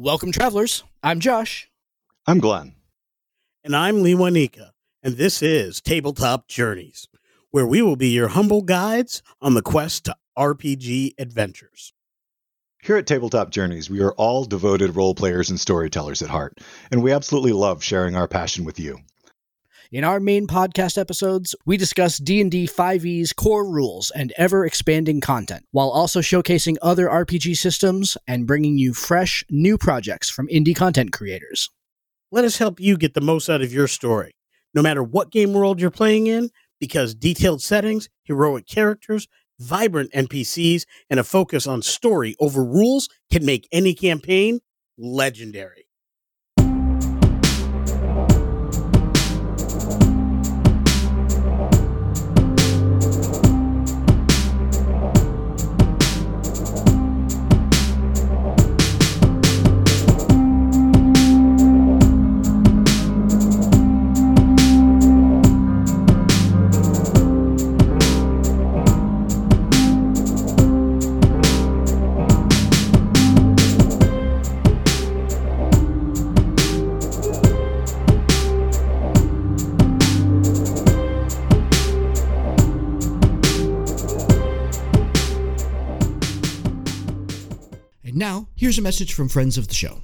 Welcome, travelers. I'm Josh. I'm Glenn. And I'm Lee Wanika. And this is Tabletop Journeys, where we will be your humble guides on the quest to RPG adventures. Here at Tabletop Journeys, we are all devoted role players and storytellers at heart, and we absolutely love sharing our passion with you. In our main podcast episodes, we discuss D&D 5e's core rules and ever-expanding content, while also showcasing other RPG systems and bringing you fresh, new projects from indie content creators. Let us help you get the most out of your story, no matter what game world you're playing in, because detailed settings, heroic characters, vibrant NPCs, and a focus on story over rules can make any campaign legendary. A message from friends of the show.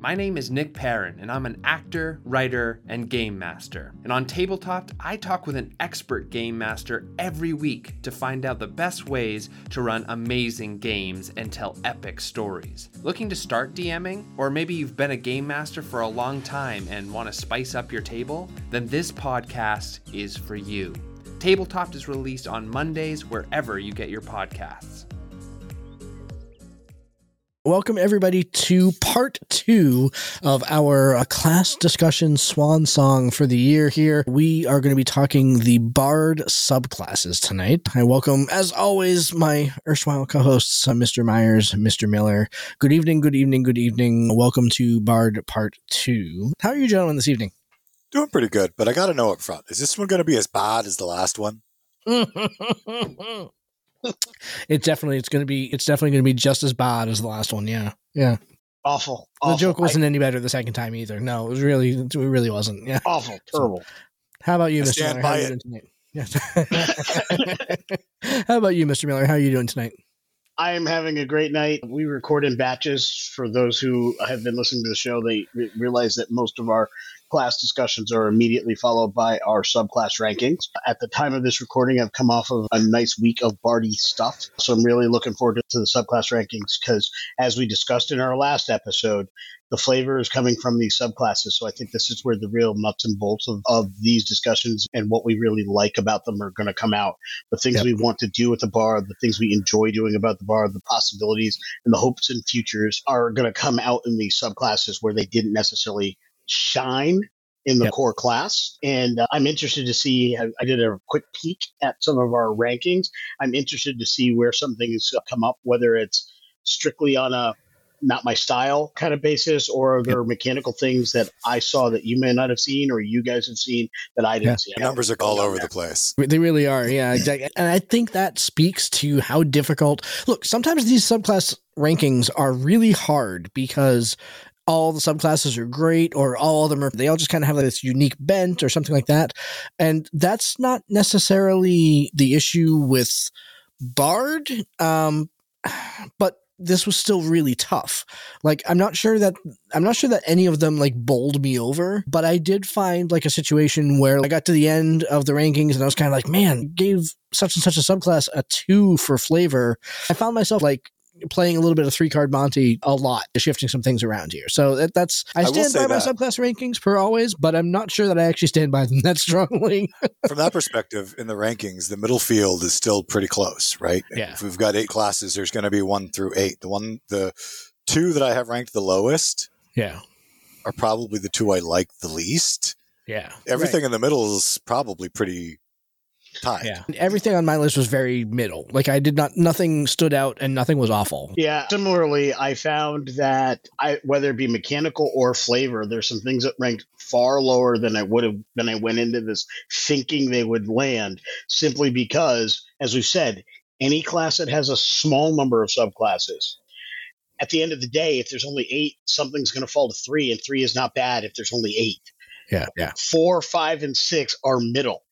My name is Nick Perrin, and I'm an actor, writer, and game master. And on Tabletop, I talk with an expert game master every week to find out the best ways to run amazing games and tell epic stories. Looking to start DMing? Or maybe you've been a game master for a long time and want to spice up your table? Then this podcast is for you. Tabletop is released on Mondays wherever you get your podcasts. Welcome, everybody, to part two of our uh, class discussion swan song for the year here. We are going to be talking the Bard subclasses tonight. I welcome, as always, my erstwhile co hosts, uh, Mr. Myers, Mr. Miller. Good evening, good evening, good evening. Welcome to Bard part two. How are you, gentlemen, this evening? Doing pretty good, but I got to know up front: is this one going to be as bad as the last one? it definitely it's going to be it's definitely going to be just as bad as the last one. Yeah, yeah. Awful. The awful. joke wasn't I- any better the second time either. No, it was really it really wasn't. Yeah. awful. Terrible. How about you, I Mr. stand Miller? How by are it. doing? Yes. How about you, Mr. Miller? How are you doing tonight? I am having a great night. We record in batches. For those who have been listening to the show, they re- realize that most of our class discussions are immediately followed by our subclass rankings. At the time of this recording, I've come off of a nice week of Barty stuff. So I'm really looking forward to, to the subclass rankings because, as we discussed in our last episode, the flavor is coming from these subclasses. So I think this is where the real nuts and bolts of, of these discussions and what we really like about them are going to come out. The things Yep. we want to do with the bar, the things we enjoy doing about the bar, the possibilities and the hopes and futures are going to come out in these subclasses where they didn't necessarily shine in the Yep. core class. And uh, I'm interested to see, I, I did a quick peek at some of our rankings. I'm interested to see where some things come up, whether it's strictly on a not my style kind of basis, or there are mechanical things that I saw that you may not have seen, or you guys have seen that I didn't Yeah. see. The numbers are all over the place. They really are, yeah. exactly. And I think that speaks to how difficult. Look, sometimes these subclass rankings are really hard because all the subclasses are great, or all of them are. They all just kind of have this unique bent or something like that, and that's not necessarily the issue with Bard. Um, but this was still really tough. Like I'm not sure that I'm not sure that any of them like bowled me over, but I did find like a situation where I got to the end of the rankings and I was kind of like, man, gave such and such a subclass a two for flavor. I found myself like playing a little bit of three card Monty a lot, shifting some things around here. So that, that's I I stand say by my subclass rankings per always, but I'm not sure that I actually stand by them that strongly. From that perspective, in the rankings, the middle field is still pretty close, right? Yeah. If we've got eight classes, there's going to be one through eight. The one, the two that I have ranked the lowest yeah, are probably the two I like the least. yeah, Everything in the middle is probably pretty tied. Yeah, everything on my list was very middle. Like I did not, nothing stood out, and nothing was awful. Yeah. Similarly, I found that I whether it be mechanical or flavor, there's some things that ranked far lower than I would have than I went into this thinking they would land, simply because, as we've said, any class that has a small number of subclasses at the end of the day, if there's only eight, something's going to fall to three, and three is not bad if there's only eight. Yeah, yeah. Four, five, and six are middle.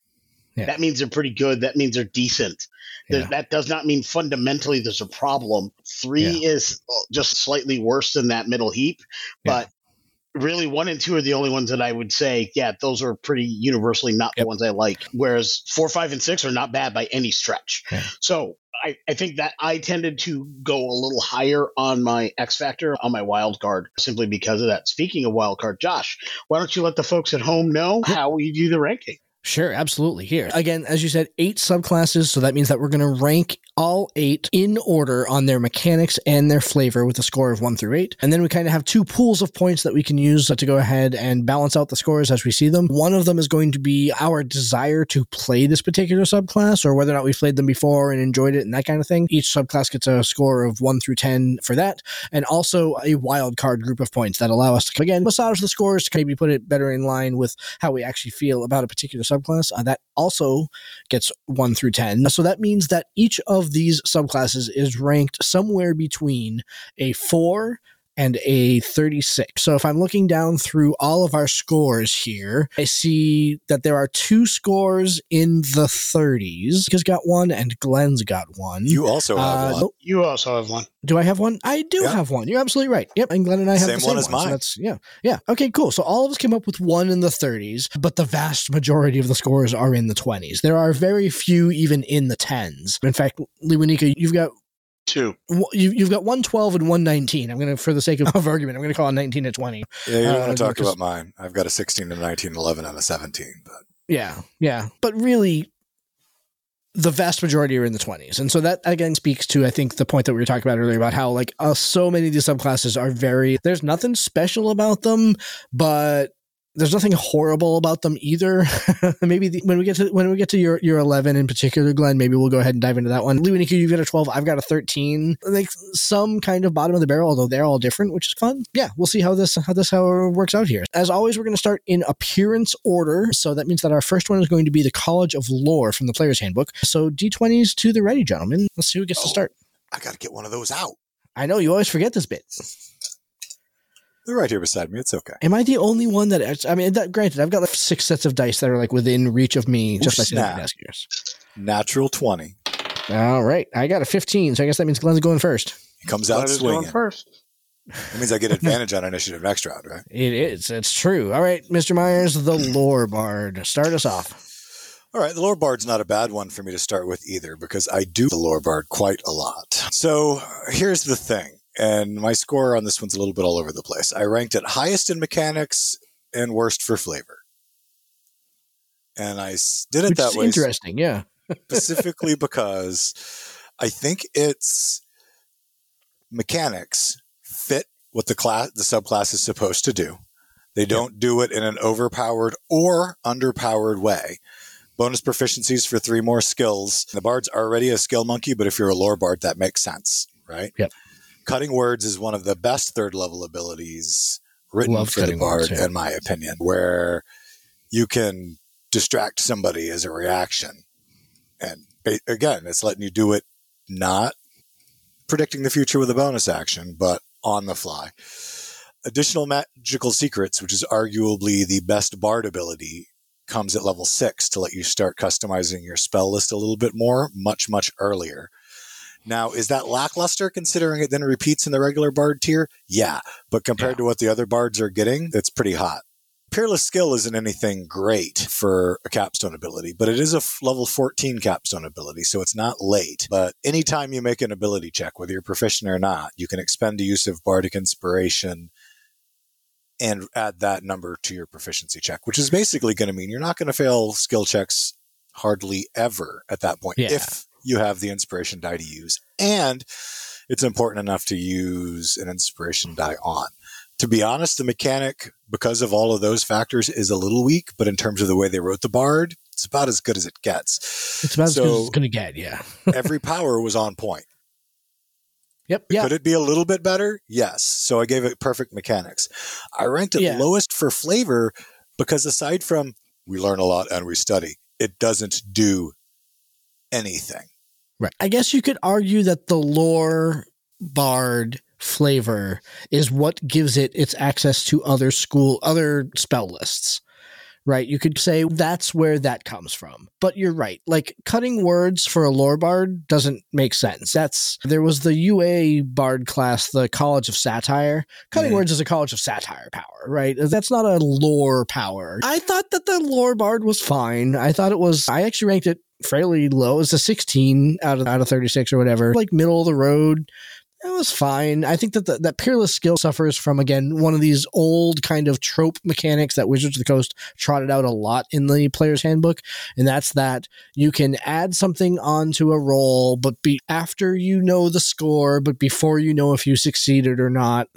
Yeah. That means they're pretty good. That means they're decent. Yeah. That does not mean fundamentally there's a problem. Three is uh, just slightly worse than that middle heap, Yeah. but really one and two are the only ones that I would say, yeah, those are pretty universally not Yep. the ones I like. Whereas four, five, and six are not bad by any stretch. Yeah. So I, I think that I tended to go a little higher on my X Factor on my wild card simply because of that. Speaking of wild card, Josh, why don't you let the folks at home know how we do the ranking? Sure, absolutely. Here. Again, as you said, eight subclasses. So that means that we're going to rank all eight in order on their mechanics and their flavor with a score of one through eight. And then we kind of have two pools of points that we can use to go ahead and balance out the scores as we see them. One of them is going to be our desire to play this particular subclass or whether or not we've played them before and enjoyed it and that kind of thing. Each subclass gets a score of one through 10 for that. And also a wild card group of points that allow us to, again, massage the scores to maybe put it better in line with how we actually feel about a particular subclass. Uh, that also gets 1 through 10. So that means that each of these subclasses is ranked somewhere between a 4 and a 36. So if I'm looking down through all of our scores here, I see that there are two scores in the 30s. He's got one and Glenn's got one. You also have Uh, one. You also have one. do I have one? I do Yeah. have one. You're absolutely right. Yep, and Glenn and I have Same the same one as So mine. that's yeah, yeah. Okay, cool. So all of us came up with one in the 30s, but the vast majority of the scores are in the 20s. There are very few even in the 10s. In fact, Lewanika, you've got Two. you, you've got 112 and 119. I'm going to, for the sake of, argument, I'm going to call it 19 to 20. Yeah, you don't uh, want to talk about mine. I've got a 16, a 19, 11, and a 17. But Yeah, yeah. But really, the vast majority are in the 20s. And so that again speaks to, I think, the point that we were talking about earlier about how, like, uh, so many of these subclasses are very, there's nothing special about them, but there's nothing horrible about them either. maybe the, when we get to when we get to your your 11 in particular, Glenn, maybe we'll go ahead and dive into that one. Nicky, you've got a 12. I've got a 13. Like some kind of bottom of the barrel, although they're all different, which is fun. Yeah, we'll see how this how this how it works out here. As always, we're going to start in appearance order. So that means that our first one is going to be the College of Lore from the Player's Handbook. So D20s to the ready, gentlemen. Let's see who gets to Oh. start. I got to get one of those out. I know you always forget this bit. They're right here beside me. It's okay. Am I the only one that? I mean, that, granted, I've got like six sets of dice that are like within reach of me just by Ooh, snap. the desk here. Natural 20. All right, I got a 15, so I guess that means Glenn's going first. He comes Glenn out is going swinging. first. That means I get advantage on initiative next round, right? It is. It's true. All right, Mr. Myers, the lore bard. Start us off. All right, the lore bard's not a bad one for me to start with either because I do the lore bard quite a lot. So here's the thing, and my score on this one's a little bit all over the place. I ranked it highest in mechanics and worst for flavor. And I did it Which that way interesting. Yeah. specifically because I think its mechanics fit what the class the subclass is supposed to do. They don't do it in an overpowered or underpowered way. Bonus proficiencies for three more skills. The bard's already a skill monkey, but if you're a lore bard, that makes sense, right? Yep. Cutting words is one of the best third level abilities written Love for the bard, words, yeah. in my opinion, where you can distract somebody as a reaction. And again, it's letting you do it not predicting the future with a bonus action, but on the fly. Additional magical secrets, which is arguably the best bard ability, comes at level six to let you start customizing your spell list a little bit more, much, much earlier. Now, is that lackluster considering it then repeats in the regular bard tier? Yeah, but compared Yeah. to what the other bards are getting, it's pretty hot. Peerless skill isn't anything great for a capstone ability, but it is a f- level 14 capstone ability, so it's not late. But anytime you make an ability check, whether you're proficient or not, you can expend a use of bardic inspiration and add that number to your proficiency check, which is basically going to mean you're not going to fail skill checks hardly ever at that point Yeah. if you have the inspiration die to use. And it's important enough to use an inspiration die on. To be honest, the mechanic, because of all of those factors, is a little weak, but in terms of the way they wrote the bard, it's about as good as it gets. It's about as good as So- it's going to get. Yeah. Every power was on point. Yep. Yeah. Could it be a little bit better? Yes. So I gave it perfect mechanics. I ranked it Yeah. lowest for flavor because aside from we learn a lot and we study, it doesn't do anything. Right. I guess you could argue that the lore bard flavor is what gives it its access to other school, other spell lists right? You could say that's where that comes from. But you're right. Like cutting words for a lore bard doesn't make sense. That's there was the UA bard class, the College of Satire. Cutting words is a College of Satire power, right? That's not a lore power. I thought that the lore bard was fine. I thought it was I actually ranked it fairly low. It's a 16 out of out of 36 or whatever. Like middle of the road it was fine. I think that the, that peerless skill suffers from again one of these old kind of trope mechanics that Wizards of the Coast trotted out a lot in the player's handbook, and that's that you can add something onto a roll, but be after you know the score, but before you know if you succeeded or not.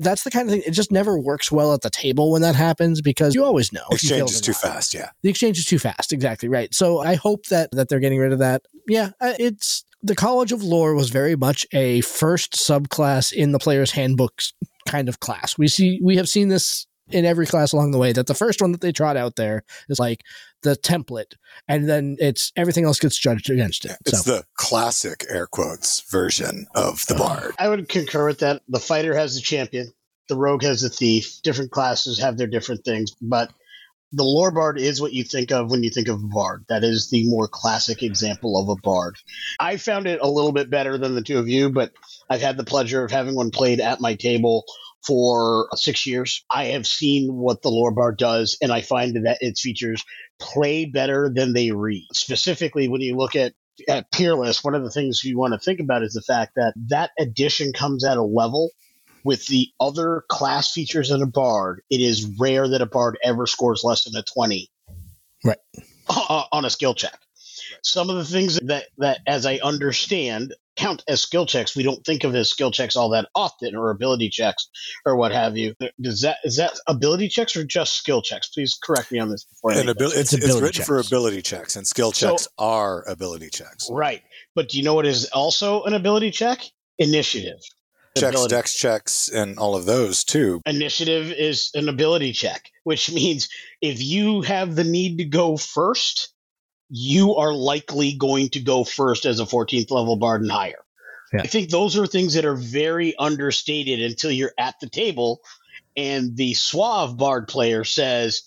That's the kind of thing. It just never works well at the table when that happens because you always know. Exchange is too not fast. Yeah. the exchange is too fast exactly right so i hope that that they're getting rid of that yeah uh, it's the college of lore was very much a first subclass in the player's handbooks kind of class we see we have seen this in every class along the way that the first one that they trot out there is like the template and then it's everything else gets judged against it It's so the classic air quotes version of the uh-huh. bard. I would concur with that. The fighter has the champion, the rogue has the thief. Different classes have their different things, but the lore bard is what you think of when you think of a bard. That is the more classic example of a bard. I found it a little bit better than the two of you, but I've had the pleasure of having one played at my table for six years. I have seen what the lore bard does, and I find that its features play better than they read. Specifically, when you look at at Peerless, one of the things you want to think about is the fact that that addition comes at a level with the other class features in a bard. It is rare that a bard ever scores less than a 20 Right. uh, on a skill check. Some of the things that, that, as I understand, count as skill checks. We don't think of as skill checks all that often, or ability checks, or what have you. Does that is that ability checks or just skill checks? Please correct me on this before And make abil- it's, It's it's ability written for ability checks, and skill So- checks are ability checks. Right. But do you know what is also an ability check? Initiative. Checks, Ability. dex checks, and all of those too. Initiative is an ability check, which means if you have the need to go first, you are likely going to go first as a 14th level bard and higher. Yeah. I think those are things that are very understated until you're at the table and the suave bard player says,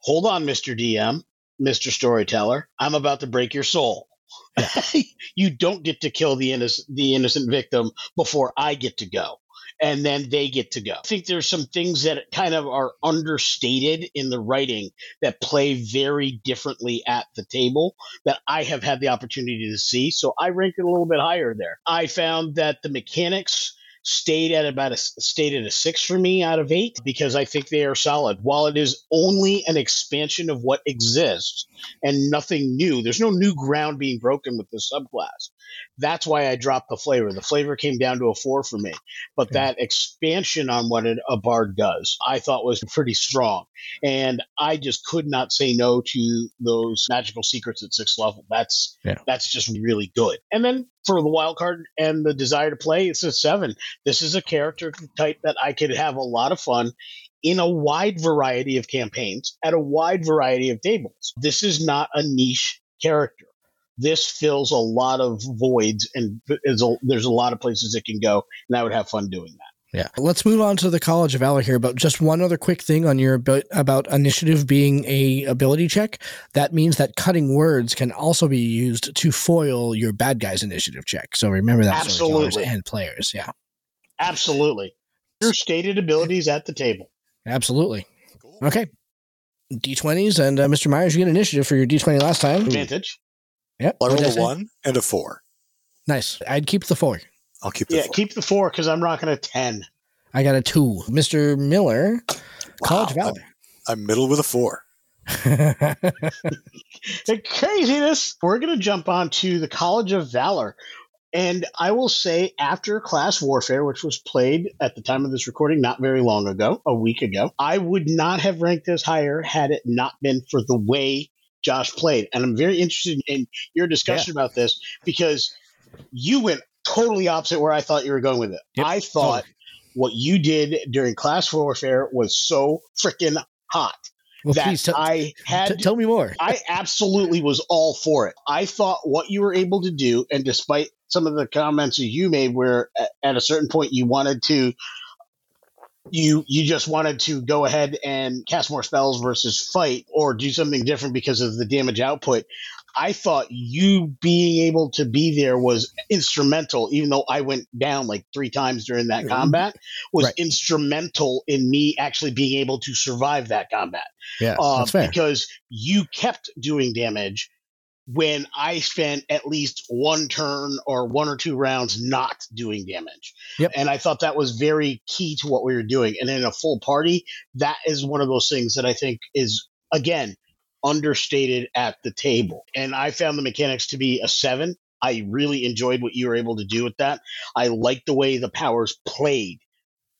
Hold on, Mr. DM, Mr. Storyteller, I'm about to break your soul. you don't get to kill the innocent the innocent victim before I get to go. And then they get to go. I think there's some things that kind of are understated in the writing that play very differently at the table that I have had the opportunity to see. So I rank it a little bit higher there. I found that the mechanics stayed at about a stayed at a six for me out of eight because I think they are solid. While it is only an expansion of what exists and nothing new, there's no new ground being broken with this subclass. That's why I dropped the flavor. The flavor came down to a four for me, but that expansion on what a bard does, I thought was pretty strong. And I just could not say no to those magical secrets at sixth level. That's Yeah. that's just really good. And then for the wild card and the desire to play, it's a seven. This is a character type that I could have a lot of fun in a wide variety of campaigns at a wide variety of tables. This is not a niche character. This fills a lot of voids and a, there's a lot of places it can go, and I would have fun doing that. Yeah. Let's move on to the College of Valor here, but just one other quick thing on your abi- about initiative being a ability check. That means that cutting words can also be used to foil your bad guy's initiative check. So remember that storytellers Absolutely. and players. Yeah. Absolutely. Your stated abilities at the table. Absolutely. Okay. D20s and uh, Mr. Myers, you get initiative for your D20 last time. Advantage. Yep. I What'd rolled a one and a four. Nice. I'd keep the four. I'll keep the Yeah, four. keep the four because I'm rocking a 10. I got a two. Mr. Miller, College Wow, of I'm middle with a four. The craziness. We're going to jump on to the College of Valor. And I will say, after Class Warfare, which was played at the time of this recording not very long ago, a week ago, I would not have ranked this higher had it not been for the way Josh played. And I'm very interested in your discussion about this because you went totally opposite where I thought you were going with it. Yep, I thought what you did during Class Warfare was so freaking hot. Well, that please t- I had. t- tell me more. I absolutely was all for it. I thought what you were able to do, and despite some of the comments that you made, where at a certain point you wanted to, you you just wanted to go ahead and cast more spells versus fight or do something different because of the damage output. I thought you being able to be there was instrumental, even though I went down like three times during that Mhm. combat, was Right. instrumental in me actually being able to survive that combat Yeah, uh, that's fair. because you kept doing damage when I spent at least one turn or one or two rounds not doing damage. Yep. And I thought that was very key to what we were doing. And in a full party, that is one of those things that I think is, again, understated at the table. And I found the mechanics to be a seven. I really enjoyed what you were able to do with that. I like the way the powers played.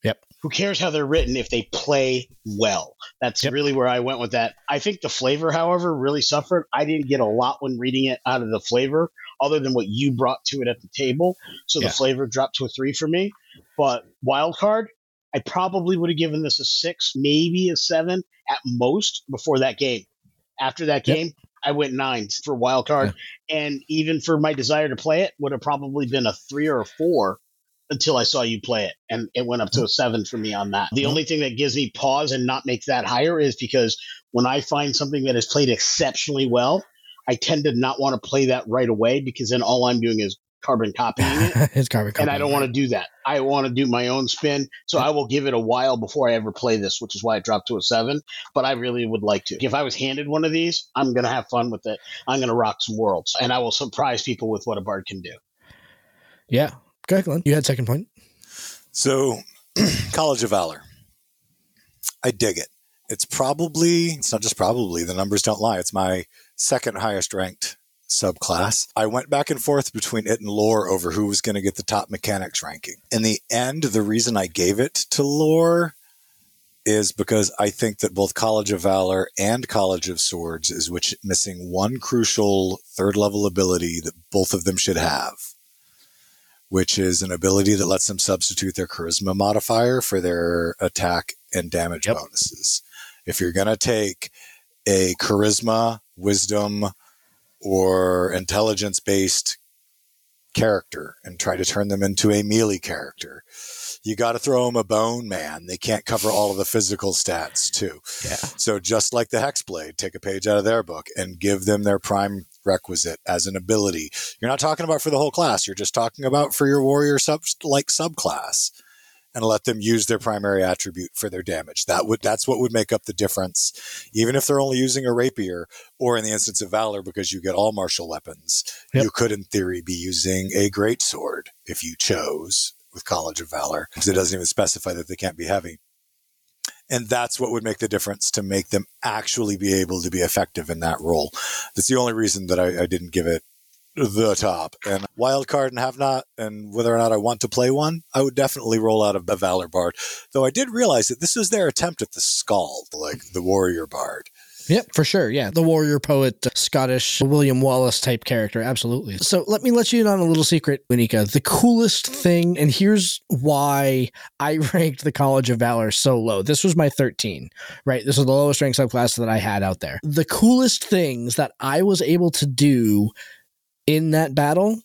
Yep. Who cares how they're written if they play well? That's Yep. really where I went with that. I think the flavor, however, really suffered. I didn't get a lot when reading it out of the flavor, other than what you brought to it at the table. So Yeah. the flavor dropped to a three for me. But wild card, I probably would have given this a six, maybe a seven at most before that game. After that Yep. game, I went nine for wild card, and even for my desire to play it, would have probably been a three or a four until I saw you play it, and it went up to a seven for me on that. The Mhm. only thing that gives me pause and not make that higher is because when I find something that is played exceptionally well, I tend to not want to play that right away because then all I'm doing is carbon copying it. His carbon copy. And I don't want to do that. I want to do my own spin. So I will give it a while before I ever play this, which is why it dropped to a seven. But I really would like to. If I was handed one of these, I'm going to have fun with it. I'm going to rock some worlds and I will surprise people with what a bard can do. Yeah. Go ahead, Glenn. You had second point. So, College of Valor. I dig it. It's probably, it's not just probably, the numbers don't lie. It's my second highest ranked subclass. I went back and forth between it and lore over who was going to get the top mechanics ranking. In the end, the reason I gave it to lore is because I think that both College of Valor and College of Swords is which missing one crucial third level ability that both of them should have which is an ability that lets them substitute their charisma modifier for their attack and damage Yep. bonuses. If you're going to take a charisma, wisdom, or intelligence based character and try to turn them into a melee character, you got to throw them a bone man. They can't cover all of the physical stats, too. Yeah. So just like the Hexblade, take a page out of their book and give them their prime requisite as an ability. You're not talking about for the whole class. You're just talking about for your warrior sub like subclass and let them use their primary attribute for their damage. That would that's what would make up the difference. Even if they're only using a rapier or in the instance of valor because you get all martial weapons, Yep. you could in theory be using a great sword if you chose with College of Valor because it doesn't even specify that they can't be heavy. And that's what would make the difference to make them actually be able to be effective in that role. That's the only reason that I, I didn't give it the top. And wild card and have not, and whether or not I want to play one, I would definitely roll out of the Valor Bard. Though I did realize that this was their attempt at the Skald, like the Warrior Bard. Yep, for sure. Yeah. The warrior poet, uh, Scottish William Wallace type character. Absolutely. So let me let you in on a little secret, Winika. The coolest thing, and here's why I ranked the College of Valor so low. This was my 13, right? This was the lowest ranked subclass that I had out there. The coolest things that I was able to do in that battle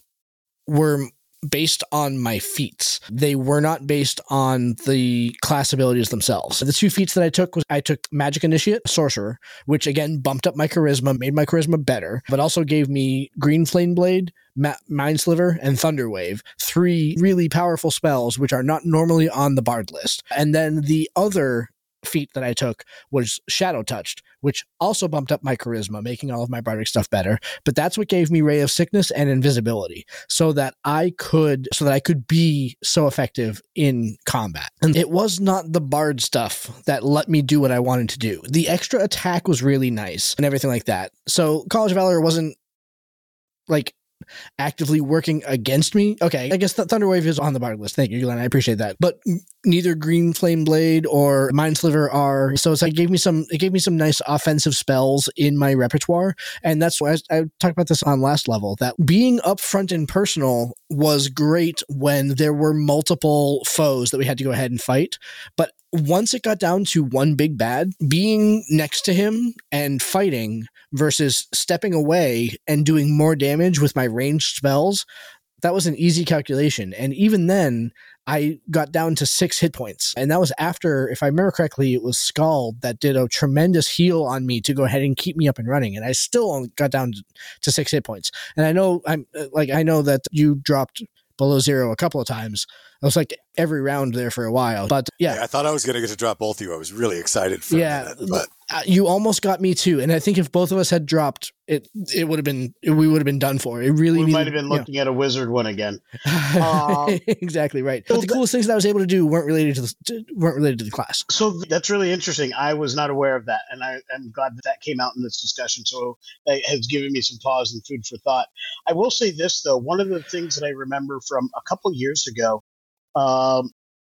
were based on my feats. They were not based on the class abilities themselves. The two feats that I took was I took Magic Initiate, Sorcerer, which again bumped up my charisma, made my charisma better, but also gave me Green Flame Blade, Ma- Mind Sliver, and Thunder Wave, three really powerful spells which are not normally on the Bard list. And then the other feat that I took was Shadow Touched, which also bumped up my charisma, making all of my bardic stuff better. But that's what gave me Ray of Sickness and Invisibility, so that I could, so that I could be so effective in combat. And it was not the bard stuff that let me do what I wanted to do. The extra attack was really nice and everything like that. So College of Valor wasn't like actively working against me. Okay, I guess that Thunderwave is on the bard list. Thank you, Glenn. I appreciate that. But neither Green Flame Blade or Mind Sliver are. So it's like gave me some. It gave me some nice offensive spells in my repertoire, and that's why I, I talked about this on last level. That being upfront and personal was great when there were multiple foes that we had to go ahead and fight. But once it got down to one big bad, being next to him and fighting versus stepping away and doing more damage with my ranged spells, that was an easy calculation. And even then, I got down to six hit points. And that was after, if I remember correctly, it was Scald that did a tremendous heal on me to go ahead and keep me up and running. And I still only got down to six hit points. And I know I'm uh, like, I know that you dropped below zero a couple of times. I was like every round there for a while, but yeah, Yeah, I thought I was going to get to drop both of you. I was really excited for Yeah, a minute, but uh, you almost got me too. And I think if both of us had dropped, it it would have been we would have been done for. It really We needed- might have been you know. looking at a wizard one again. Uh, Um, exactly right. so But the that- coolest things that I was able to do weren't related to the weren't related to the class. So that's really interesting. I was not aware of that, and I, I'm glad that that came out in this discussion. So that has given me some pause and food for thought. I will say this though: one of the things that I remember from a couple years ago, um,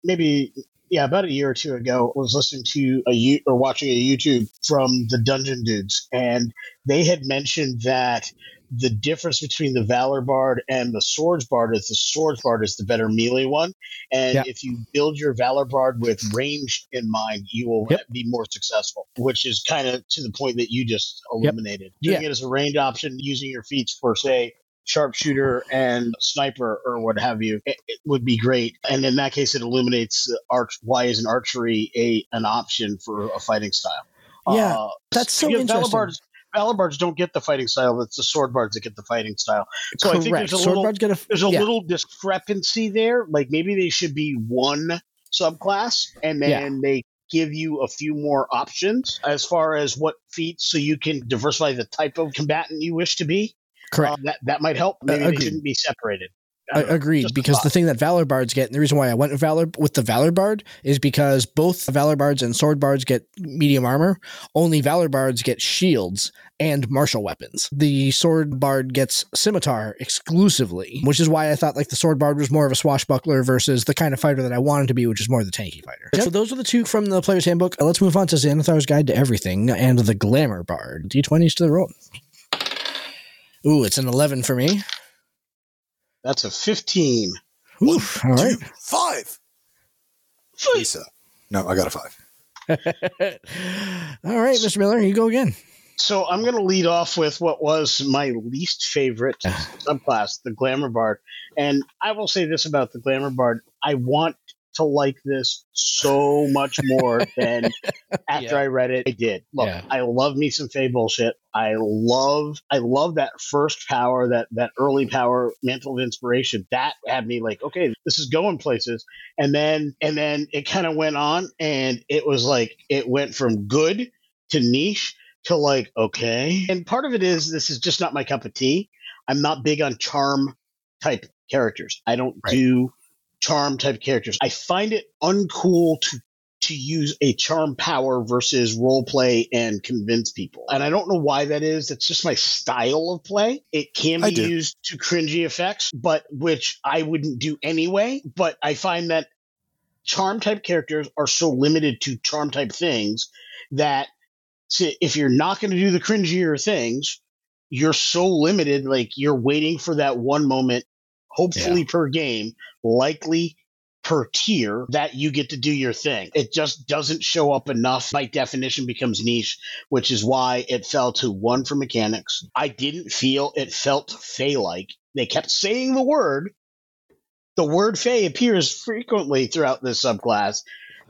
maybe yeah, about a year or two ago, I was listening to a you or watching a YouTube from the Dungeon Dudes, and they had mentioned that the difference between the Valor Bard and the Swords Bard is the Swords Bard is the better melee one. And Yeah. if you build your Valor Bard with range in mind, you will Yep. be more successful, which is kind of to the point that you just Yep. illuminated. Doing it as a range option, using your feats for, say, sharpshooter and sniper or what have you, it, it would be great. And in that case, it illuminates arch. Why isn't archery a an option for a fighting style? Yeah, Uh, that's so interesting. Valor Bards, don't get the fighting style. It's the sword bards that get the fighting style. So I think there's a Sword little there's a yeah. little discrepancy there. Like maybe they should be one subclass, and then Yeah. they give you a few more options as far as what feats, so you can diversify the type of combatant you wish to be. Correct. Uh, that that might help. Maybe they agreed. shouldn't be separated. I I don't know. agreed Just because thought. the thing that Valor Bards get, and the reason why I went with Valor with the Valor Bard is because both Valor Bards and Sword Bards get medium armor. Only Valor Bards get shields and martial weapons. The Sword Bard gets scimitar exclusively, which is why I thought like the Sword Bard was more of a swashbuckler versus the kind of fighter that I wanted to be, which is more the tanky fighter. So those are the two from the Player's Handbook. Uh, Let's move on to Xanathar's Guide to Everything and the Glamour Bard. D20s to the roll. Ooh, it's an 11 for me. that's a fifteen. Oof, all right. two, five. Lisa. No, I got a five. All right, Mr. Miller, you go again. So I'm going to lead off with what was my least favorite ah. subclass, the Glamour Bard. And I will say this about the Glamour Bard: I want to like this so much more than after Yeah. I read it. I did. Look, Yeah. I love me some Fey bullshit. I love, I love that first power, that that early power, Mantle of Inspiration. That had me like, okay, this is going places. And then, and then it kind of went on, and it was like it went from good to niche to like okay. And part of it is this is just not my cup of tea. I'm not big on charm type characters. I don't Right. do charm type characters. I find it uncool to to use a charm power versus role play and convince people. And I don't know why that is. That's just my style of play. It can be used to cringy effects, but which I wouldn't do anyway. But I find that charm type characters are so limited to charm type things that if you're not going to do the cringier things, you're so limited. Like you're waiting for that one moment, hopefully per game, likely per tier, that you get to do your thing. It just doesn't show up enough. By definition, becomes niche, which is why it fell to one for mechanics. I didn't feel it felt Fey like. They kept saying the word. The word Fey appears frequently throughout this subclass,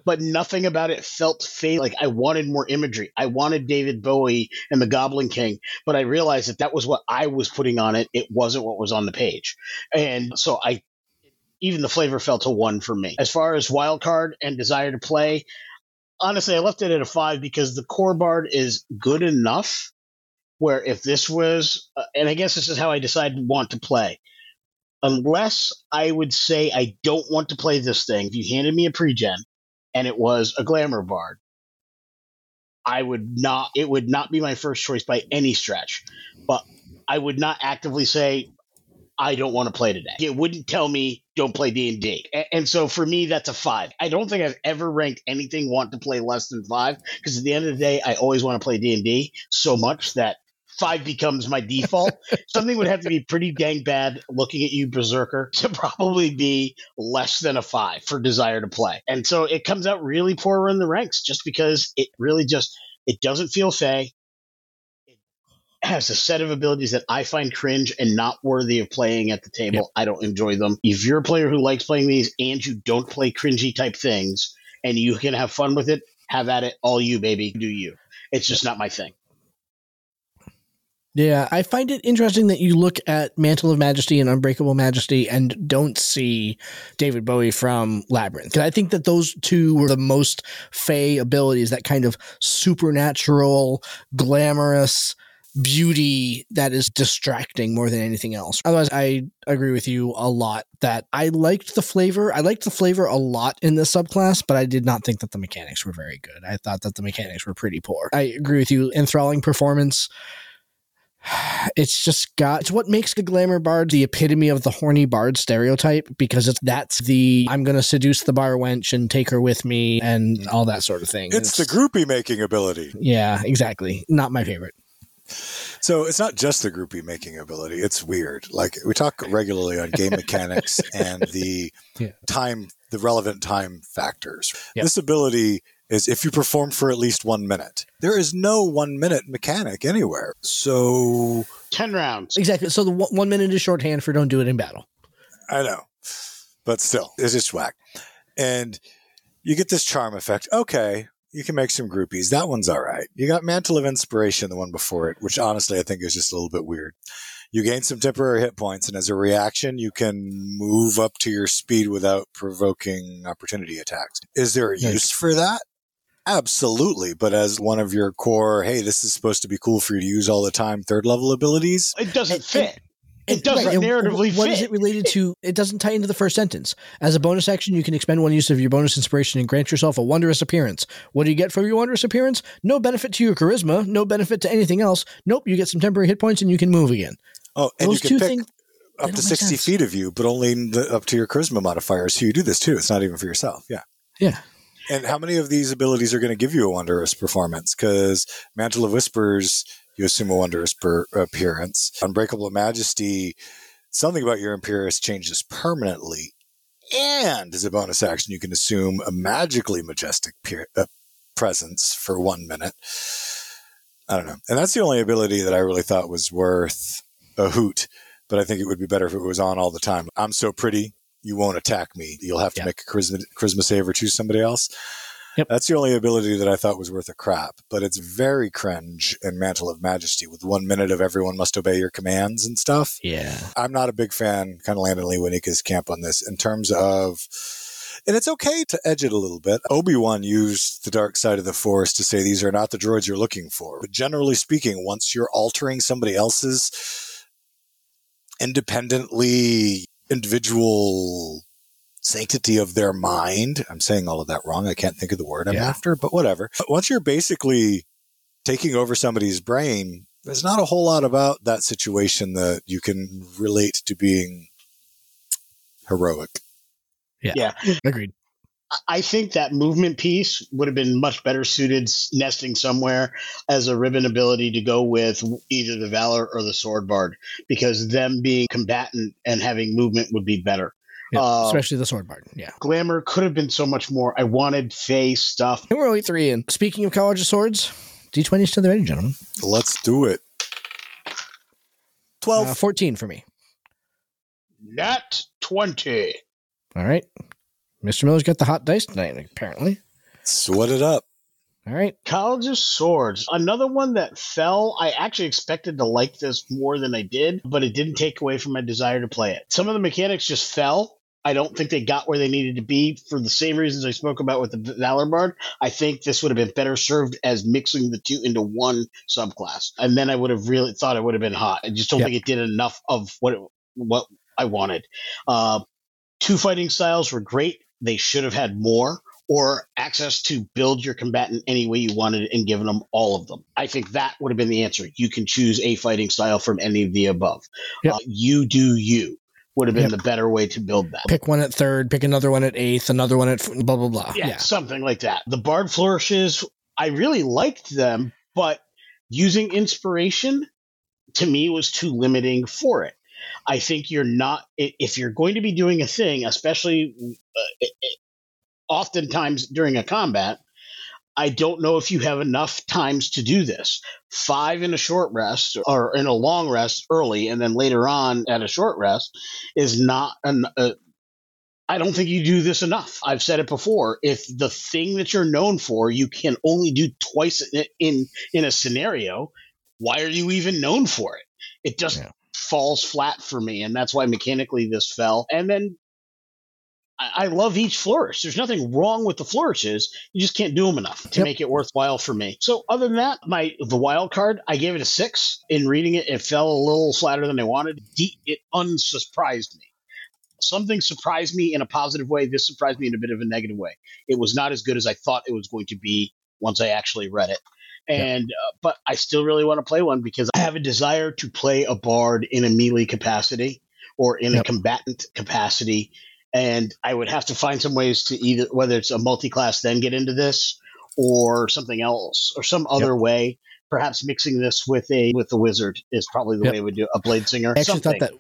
but nothing about it felt Fey. like. I wanted more imagery. I wanted David Bowie and the Goblin King, but I realized that that was what I was putting on it. It wasn't what was on the page. And so I, even the flavor felt to one for me. As far as wild card and desire to play, honestly, I left it at a five because the core bard is good enough. Where if this was, uh, and I guess this is how I decide want to play, unless I would say I don't want to play this thing. If you handed me a pregen and it was a glamour bard, I would not. It would not be my first choice by any stretch. But I would not actively say I don't want to play today. It wouldn't tell me don't play D and D. And so for me, that's a five. I don't think I've ever ranked anything want to play less than five because at the end of the day, I always want to play D and D so much that five becomes my default. Something would have to be pretty dang bad looking at you, Berserker, to probably be less than a five for desire to play. And so it comes out really poor in the ranks just because it really just it doesn't feel fey. It has a set of abilities that I find cringe and not worthy of playing at the table. I don't enjoy them. If you're a player who likes playing these and you don't play cringy type things and you can have fun with it, have at it. All you, baby. Do you. It's just not my thing. Yeah, I find it interesting that you look at Mantle of Majesty and Unbreakable Majesty and don't see David Bowie from Labyrinth. Because I think that those two were the most Fey abilities, that kind of supernatural, glamorous beauty that is distracting more than anything else. Otherwise, I agree with you a lot that I liked the flavor. I liked the flavor a lot in this subclass, but I did not think that the mechanics were very good. I thought that the mechanics were pretty poor. I agree with you. Enthralling performance it's just got it's what makes the glamour bard the epitome of the horny bard stereotype because it's that's the I'm gonna seduce the bar wench and take her with me and all that sort of thing. It's, it's the groupie making ability. Yeah, exactly. Not my favorite. So it's not just the groupie making ability. It's weird. Like we talk regularly on game mechanics and the yeah. time, the relevant time factors. Yep. This ability is if you perform for at least one minute. There is no one minute mechanic anywhere. So 10 rounds. Exactly. So the one minute is shorthand for don't do it in battle. I know. But still, it's just whack. And you get this charm effect. Okay, you can make some groupies. That one's all right. You got Mantle of Inspiration, the one before it, which honestly I think is just a little bit weird. You gain some temporary hit points, and as a reaction, you can move up to your speed without provoking opportunity attacks. Is there a use for that? Absolutely. But as one of your core, hey, this is supposed to be cool for you to use all the time, third level abilities. It doesn't fit. It doesn't right, narratively What fit. is it related to? It doesn't tie into the first sentence. As a bonus action, you can expend one use of your bonus inspiration and grant yourself a wondrous appearance. What do you get for your wondrous appearance? No benefit to your charisma, no benefit to anything else. Nope, you get some temporary hit points and you can move again. Oh, and Those you can pick things, up to 60 sense. feet of you, but only the, up to your charisma modifier. So you do this too. It's not even for yourself. Yeah. Yeah. And how many of these abilities are going to give you a wondrous performance? Because Mantle of Whispers, you assume a wondrous per- appearance. Unbreakable Majesty, something about your appearance changes permanently. And as a bonus action, you can assume a magically majestic pe- uh, presence for one minute. I don't know. And that's the only ability that I really thought was worth a hoot. But I think it would be better if it was on all the time. I'm so pretty you won't attack me. You'll have to make a charisma, charisma save or choose somebody else. Yep. That's the only ability that I thought was worth a crap, but it's very cringe in Mantle of Majesty with one minute of everyone must obey your commands and stuff. Yeah. I'm not a big fan, kind of Landon Lee Winika's camp on this in terms of, and it's okay to edge it a little bit. Obi-Wan used the dark side of the force to say these are not the droids you're looking for. But generally speaking, once you're altering somebody else's independently individual sanctity of their mind. I'm saying all of that wrong. I can't think of the word I'm yeah. after, but whatever. But Once you're basically taking over somebody's brain, there's not a whole lot about that situation that you can relate to being heroic. Yeah. Yeah. Agreed. I think that movement piece would have been much better suited nesting somewhere as a ribbon ability to go with either the Valor or the Sword Bard because them being combatant and having movement would be better. Yeah, uh, especially the sword bard. Yeah. Glamour could have been so much more. I wanted face stuff. And we're only three in. Speaking of College of Swords, D20s to the ready, gentlemen. Let's do it. 12. Uh, 14 for me. Nat 20. All right. Mr. Miller's got the hot dice tonight, apparently. Sweat it up. All right. College of Swords. Another one that fell. I actually expected to like this more than I did, but it didn't take away from my desire to play it. Some of the mechanics just fell. I don't think they got where they needed to be for the same reasons I spoke about with the Valor Bard. I think this would have been better served as mixing the two into one subclass. And then I would have really thought it would have been hot. I just don't yep. think it did enough of what it, what I wanted. Uh, two fighting styles were great they should have had more or access to build your combatant any way you wanted and given them all of them. I think that would have been the answer. You can choose a fighting style from any of the above. Yep. Uh, you do you would have been yep. the better way to build that. Pick one at third, pick another one at eighth, another one at blah blah blah. Yeah, yeah. something like that. The bard flourishes, I really liked them, but using inspiration to me was too limiting for it. I think you're not if you're going to be doing a thing, especially uh, oftentimes during a combat. I don't know if you have enough times to do this. Five in a short rest or in a long rest early, and then later on at a short rest is not an. Uh, I don't think you do this enough. I've said it before. If the thing that you're known for you can only do twice in in, in a scenario, why are you even known for it? It just yeah. falls flat for me, and that's why mechanically this fell. And then I, I love each flourish. There's nothing wrong with the flourishes. You just can't do them enough to yep. make it worthwhile for me. So other than that, my the wild card, I gave it a six. In reading it, it fell a little flatter than I wanted. It unsurprised me something surprised me in a positive way. This surprised me in a bit of a negative way. It was not as good as I thought it was going to be once I actually read it. And uh, but I still really want to play one because I have a desire to play a bard in a melee capacity or in yep. a combatant capacity, and I would have to find some ways to either whether it's a multi-class then get into this or something else or some other yep. way. Perhaps mixing this with a with the wizard is probably the yep. way I would do a blade singer. I actually something. thought that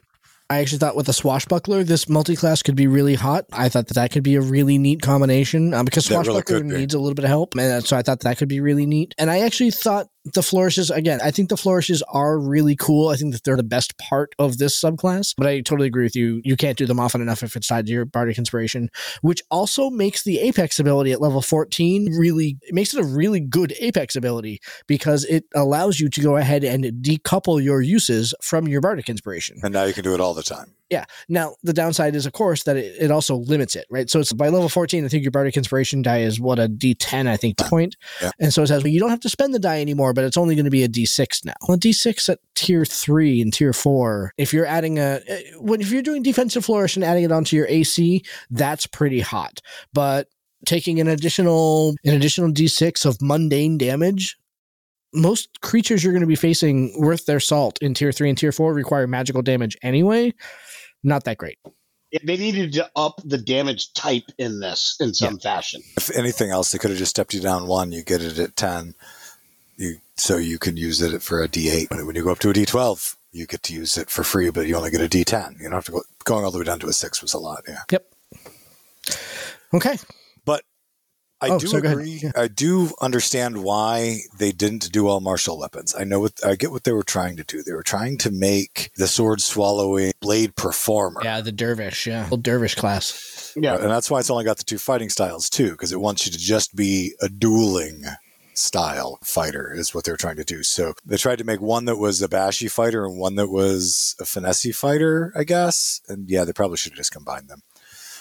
I actually thought with a swashbuckler, this multi-class could be really hot. I thought that that could be a really neat combination um, because swashbuckler really needs a little bit of help, and so I thought that could be really neat. And I actually thought the flourishes again i think the flourishes are really cool. I think that they're the best part of this subclass but i totally agree with you. You can't do them often enough if it's tied to your bardic inspiration which also makes the apex ability at level 14 really it makes it a really good apex ability because it allows you to go ahead and decouple your uses from your bardic inspiration. And now you can do it all the time yeah. Now the downside is, of course, that it, it, also limits it, right? So it's by level fourteen. I think your bardic inspiration die is what a D ten, I think, point. Yeah. And so it says well, you don't have to spend the die anymore, but it's only going to be a D six now. Well, a D six at tier three and tier four. If you're adding a eh, when if you're doing defensive flourish and adding it onto your AC, that's pretty hot. But taking an additional an additional D6 of mundane damage most creatures you're going to be facing worth their salt in tier 3 and tier 4 require magical damage anyway not that great. They needed to up the damage type in this in some yeah. fashion. If anything else, they could have just stepped you down one. You get it at ten, you so you can use it for a D eight. When you go up to a D twelve, you get to use it for free, but you only get a D ten. You don't have to go going all the way down to a six was a lot. Yeah. Yep. Okay. I oh, do so agree. Yeah. I do understand why they didn't do all martial weapons. I know what I get what they were trying to do. They were trying to make the sword swallowing blade performer. Yeah, the dervish, yeah. Old dervish class. Yeah. And that's why it's only got the two fighting styles too, because it wants you to just be a dueling style fighter is what they're trying to do. So they tried to make one that was a bashy fighter and one that was a finesse fighter, I guess. And yeah, they probably should have just combined them.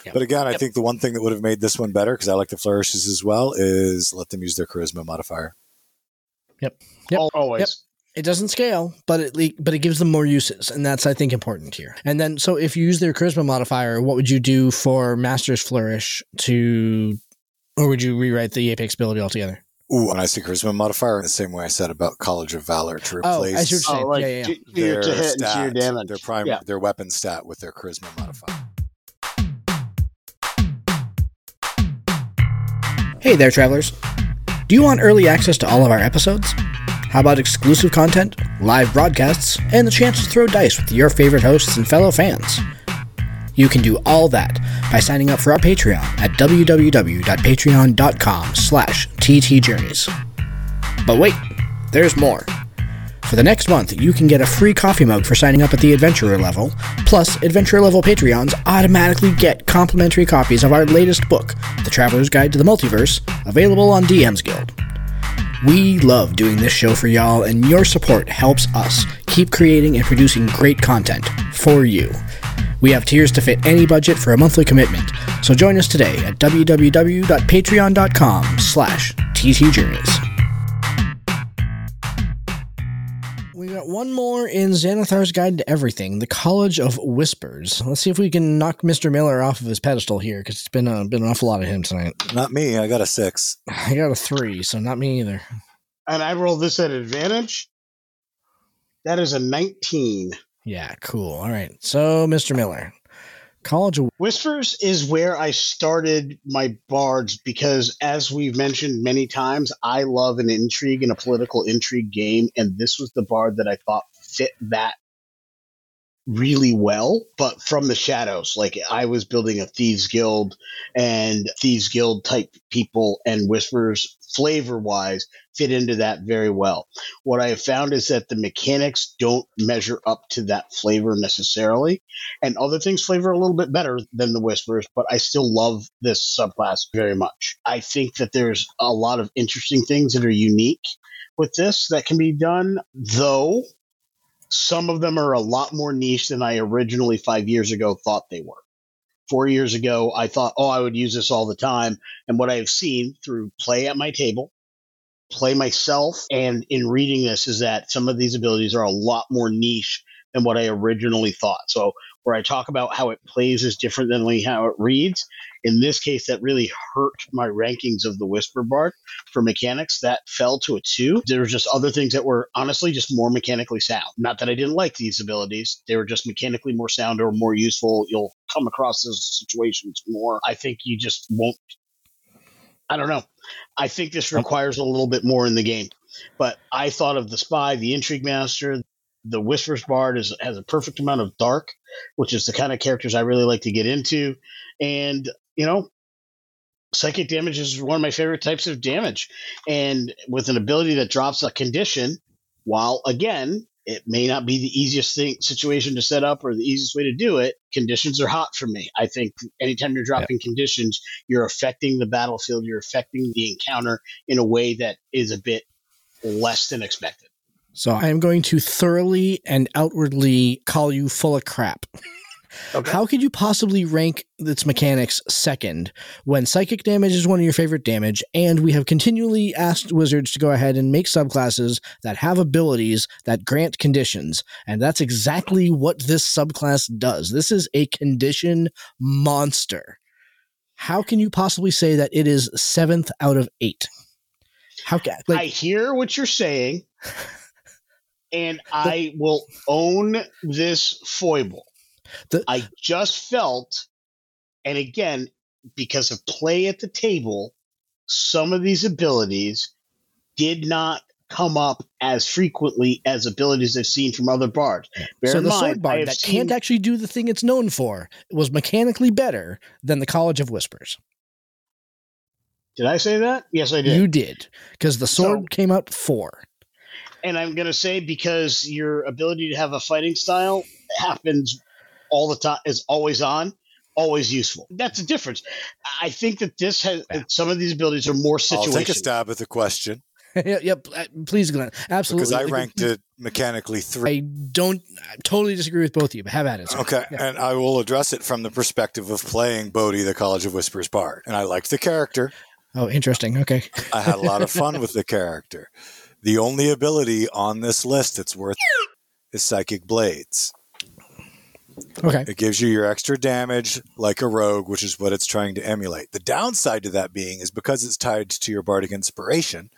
Yep. But again, I think the one thing that would have made this one better, because I like the flourishes as well, is let them use their charisma modifier. Yep. Yep. Always. Yep. It doesn't scale, but it but it gives them more uses, and that's I think important here. And then, so if you use their charisma modifier, what would you do for Master's Flourish to, or would you rewrite the Apex ability altogether? Ooh, and I see charisma modifier in the same way I said about College of Valor to replace. Oh, I see what you're saying. Oh, like, yeah, yeah, yeah. Their, to hit stat, your damage. their prime, yeah. their weapon stat with their charisma modifier. Hey there, travelers. Do you want early access to all of our episodes? How about exclusive content, live broadcasts, and the chance to throw dice with your favorite hosts and fellow fans? You can do all that by signing up for our Patreon at www.patreon.com slash ttjourneys. But wait, there's more. For the next month, you can get a free coffee mug for signing up at the Adventurer level, plus Adventurer level Patreons automatically get complimentary copies of our latest book, The Traveler's Guide to the Multiverse, available on DM's Guild. We love doing this show for y'all, and your support helps us keep creating and producing great content for you. We have tiers to fit any budget for a monthly commitment, so join us today at www.patreon.com slash ttjourneys. One more in Xanathar's Guide to Everything, the College of Whispers. Let's see if we can knock Mr. Miller off of his pedestal here, because it's been a, been an awful lot of him tonight. Not me. I got a six. I got a three, so not me either. And I rolled this at advantage. That is a 19. Yeah, cool. All right. So, Mr. Miller, College of Whispers is where I started my bards because, as we've mentioned many times, I love an intrigue and a political intrigue game, and this was the bard that I thought fit that really well, but from the shadows. Like I was building a Thieves Guild and Thieves Guild type people and Whispers flavor wise fit into that very well. What I have found is that the mechanics don't measure up to that flavor necessarily, and other things flavor a little bit better than the Whispers, but I still love this subclass very much. I think that there's a lot of interesting things that are unique with this that can be done, though some of them are a lot more niche than I originally five years ago thought they were. Four years ago, I thought, oh, I would use this all the time. And what I have seen through play at my table, play myself, and in reading this is that some of these abilities are a lot more niche than what I originally thought. So where I talk about how it plays is different than how it reads. In this case, that really hurt my rankings of the Whisper Bard for mechanics. That fell to a two. There were just other things that were honestly just more mechanically sound. Not that I didn't like these abilities, they were just mechanically more sound or more useful. You'll come across those situations more. I think you just won't. I don't know. I think this oh. requires a little bit more in the game. But I thought of the spy, the intrigue master, the Whispers Bard is, has a perfect amount of dark, which is the kind of characters I really like to get into. And, you know, psychic damage is one of my favorite types of damage. And with an ability that drops a condition, while again, it may not be the easiest thing situation to set up or the easiest way to do it. Conditions are hot for me. I think anytime you're dropping yeah. conditions, you're affecting the battlefield, you're affecting the encounter in a way that is a bit less than expected. So I am going to thoroughly and outwardly call you full of crap. Okay. How could you possibly rank its mechanics second when psychic damage is one of your favorite damage, and we have continually asked wizards to go ahead and make subclasses that have abilities that grant conditions, and that's exactly what this subclass does. This is a condition monster. How can you possibly say that it is seventh out of eight? How can like, I hear what you're saying? and I will own this foible. The, I just felt, and again, because of play at the table, some of these abilities did not come up as frequently as abilities I've seen from other bards. Bear so the mind, sword bard that seen, can't actually do the thing it's known for was mechanically better than the College of Whispers. Did I say that? Yes, I did. You did because the sword so, came out four and I'm going to say because your ability to have a fighting style happens all the time, is always on, always useful. That's a difference. I think that this has some of these abilities are more situational. I'll take a stab at the question. yep, yep, uh, please, Glenn. Absolutely. Because I ranked it mechanically three. I don't I totally disagree with both of you, but have at it. Sir. Okay, yeah. and I will address it from the perspective of playing Bodhi, the College of Whispers Bard, and I liked the character. Oh, interesting. Okay, I had a lot of fun with the character. The only ability on this list that's worth is Psychic Blades. Okay. It gives you your extra damage like a rogue, which is what it's trying to emulate. The downside to that being is because it's tied to your bardic inspiration,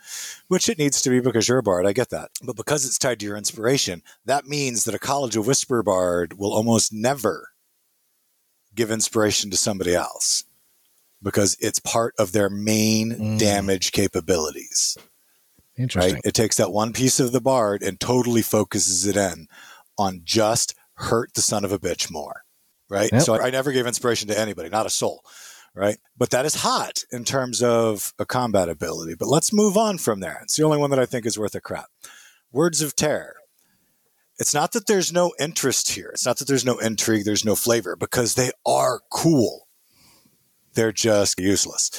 which it needs to be because you're a bard, I get that. But because it's tied to your inspiration, that means that a College of Whisper bard will almost never give inspiration to somebody else because it's part of their main mm. damage capabilities. Interesting. Right? It takes that one piece of the bard and totally focuses it in on just hurt the son of a bitch more. Right. Yep. So I, I never gave inspiration to anybody, not a soul. Right. But that is hot in terms of a combat ability. But let's move on from there. It's the only one that I think is worth a crap. Words of Terror. It's not that there's no interest here. It's not that there's no intrigue, there's no flavor, because they are cool. They're just useless.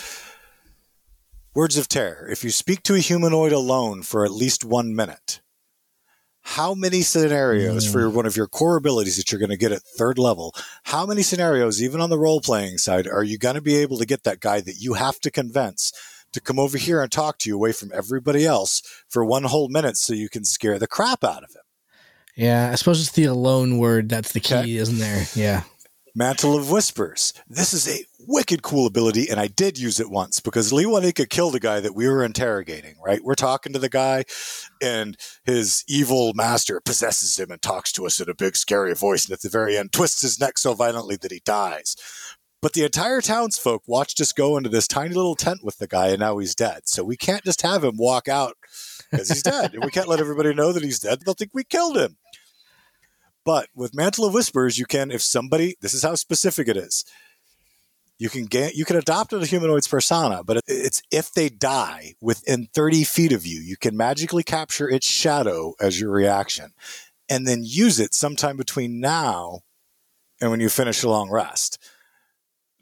Words of terror. If you speak to a humanoid alone for at least one minute, how many scenarios mm. for one of your core abilities that you're going to get at third level, how many scenarios, even on the role playing side, are you going to be able to get that guy that you have to convince to come over here and talk to you away from everybody else for one whole minute so you can scare the crap out of him? Yeah, I suppose it's the alone word that's the key, okay. isn't there? Yeah. Mantle of Whispers. This is a wicked cool ability, and I did use it once because Lewanika killed a guy that we were interrogating, right? We're talking to the guy, and his evil master possesses him and talks to us in a big, scary voice, and at the very end, twists his neck so violently that he dies. But the entire townsfolk watched us go into this tiny little tent with the guy, and now he's dead. So we can't just have him walk out because he's dead. and we can't let everybody know that he's dead. They'll think we killed him. But with Mantle of Whispers, you can, if somebody, this is how specific it is. You can get, you can adopt a humanoid's persona, but it's if they die within 30 feet of you, you can magically capture its shadow as your reaction and then use it sometime between now and when you finish a long rest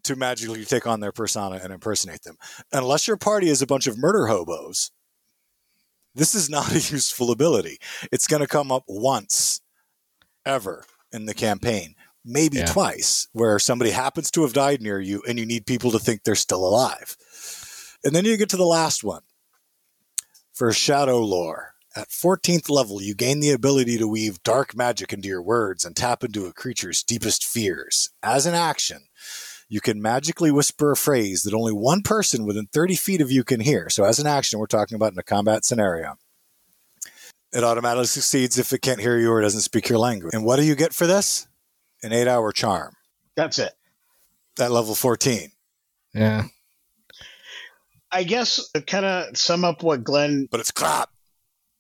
to magically take on their persona and impersonate them. Unless your party is a bunch of murder hobos, this is not a useful ability. It's going to come up once ever in the campaign, maybe yeah. twice, where somebody happens to have died near you and you need people to think they're still alive. And then you get to the last one for shadow lore. At 14th level, you gain the ability to weave dark magic into your words and tap into a creature's deepest fears. As an action, you can magically whisper a phrase that only one person within 30 feet of you can hear. So, as an action, we're talking about in a combat scenario. It automatically succeeds if it can't hear you or doesn't speak your language. And what do you get for this? An eight hour charm. That's it. At level 14. Yeah. I guess kind of sum up what Glenn. But it's crap.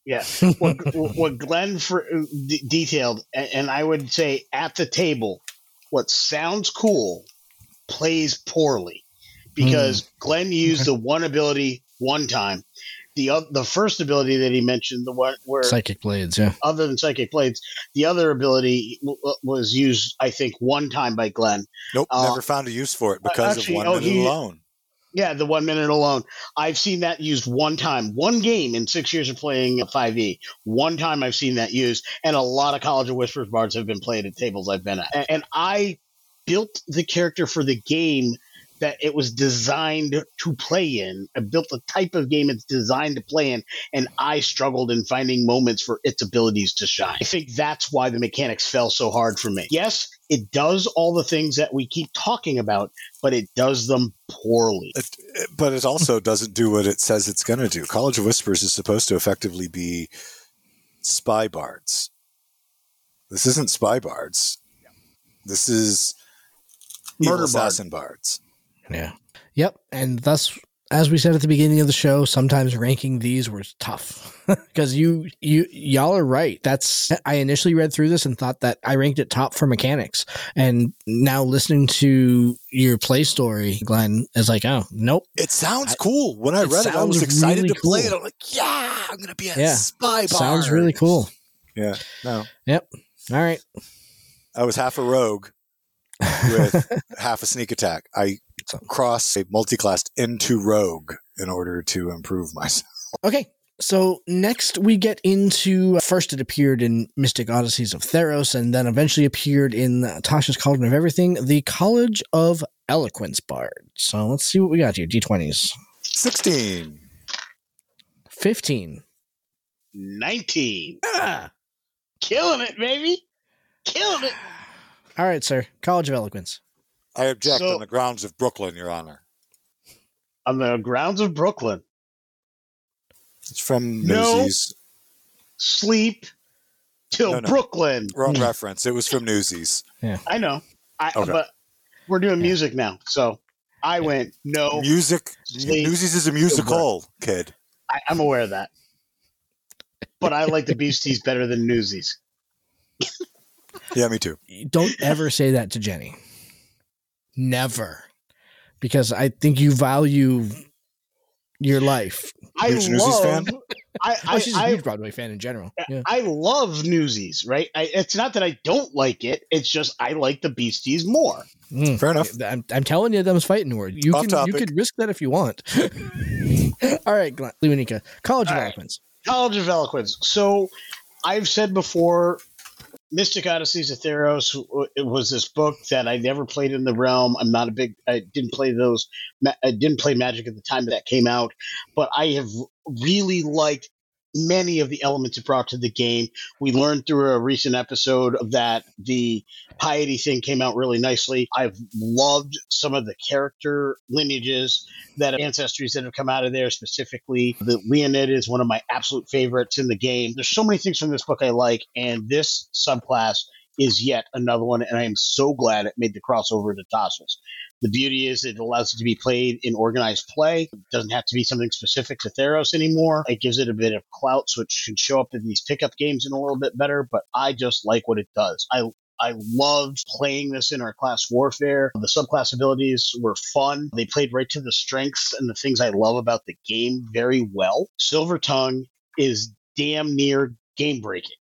Yeah, what, what Glenn for, d- detailed, and, and I would say at the table, what sounds cool plays poorly because mm. Glenn used the one ability one time. The the first ability that he mentioned, the one where psychic blades, yeah. Other than psychic blades, the other ability w- was used, I think, one time by Glenn. Nope, uh, never found a use for it because actually, of one oh, minute he, alone. Yeah, the one minute alone. I've seen that used one time, one game in six years of playing 5e. One time I've seen that used, and a lot of College of Whispers bards have been played at tables I've been at. And I built the character for the game that it was designed to play in. I built the type of game it's designed to play in, and I struggled in finding moments for its abilities to shine. I think that's why the mechanics fell so hard for me. Yes, it does all the things that we keep talking about, but it does them poorly. It, but it also doesn't do what it says it's going to do. College of Whispers is supposed to effectively be spy bards. This isn't spy bards. This is murder assassin bards. Yeah. Yep. And thus, as we said at the beginning of the show, sometimes ranking these was tough because you you y'all are right. That's I initially read through this and thought that I ranked it top for mechanics, and now listening to your play story, Glenn is like, oh nope. It sounds I, cool. When I read it, I was excited really to play it. I'm like, yeah, I'm gonna be a yeah. spy. Bard. Sounds really cool. Yeah. No. Yep. All right. I was half a rogue with half a sneak attack. I cross a multi-class into rogue in order to improve myself. Okay. So next we get into first it appeared in Mythic Odysseys of Theros and then eventually appeared in Tasha's Cauldron of Everything, the College of Eloquence Bard. So let's see what we got here. D20s. 16. 15. 19. Ah. Killing it, baby. Killing it. All right, sir. College of Eloquence. I object so, on the grounds of Brooklyn, Your Honor. On the grounds of Brooklyn. It's from Newsies. No sleep till no, no. Brooklyn. Wrong mm. reference. It was from Newsies. Yeah. I know. I, okay. But we're doing yeah. music now. So I yeah. went, no. Music. Sleep, Newsies is a musical, kid. I, I'm aware of that. But I like the Beasties better than Newsies. yeah, me too. Don't ever say that to Jenny. Never. Because I think you value your life. I love. Fan? I, I, oh, she's a huge Broadway fan in general. Yeah. I love Newsies, right? I, it's not that I don't like it. It's just I like the Beasties more. Mm, Fair enough. I'm, I'm telling you, them's fighting word. You Off can topic. you could risk that if you want. All right, Luanika, College of Eloquence. College of Eloquence. So I've said before Mythic Odysseys of Theros uh, it was this book that I never played in the realm. I'm not a big. I didn't play those. I didn't play Magic at the time that came out, but I have really liked many of the elements it brought to the game. We learned through a recent episode that the piety thing came out really nicely. I've loved some of the character lineages that ancestries that have come out of there specifically. The Leonin is one of my absolute favorites in the game. There's so many things from this book I like, and this subclass is yet another one, and I am so glad it made the crossover to Tasha's. The beauty is it allows it to be played in organized play. It doesn't have to be something specific to Theros anymore. It gives it a bit of clout so it can show up in these pickup games in a little bit better, but I just like what it does. I I loved playing this in our class warfare. The subclass abilities were fun. They played right to the strengths and the things I love about the game very well. Silver Tongue is damn near game breaking.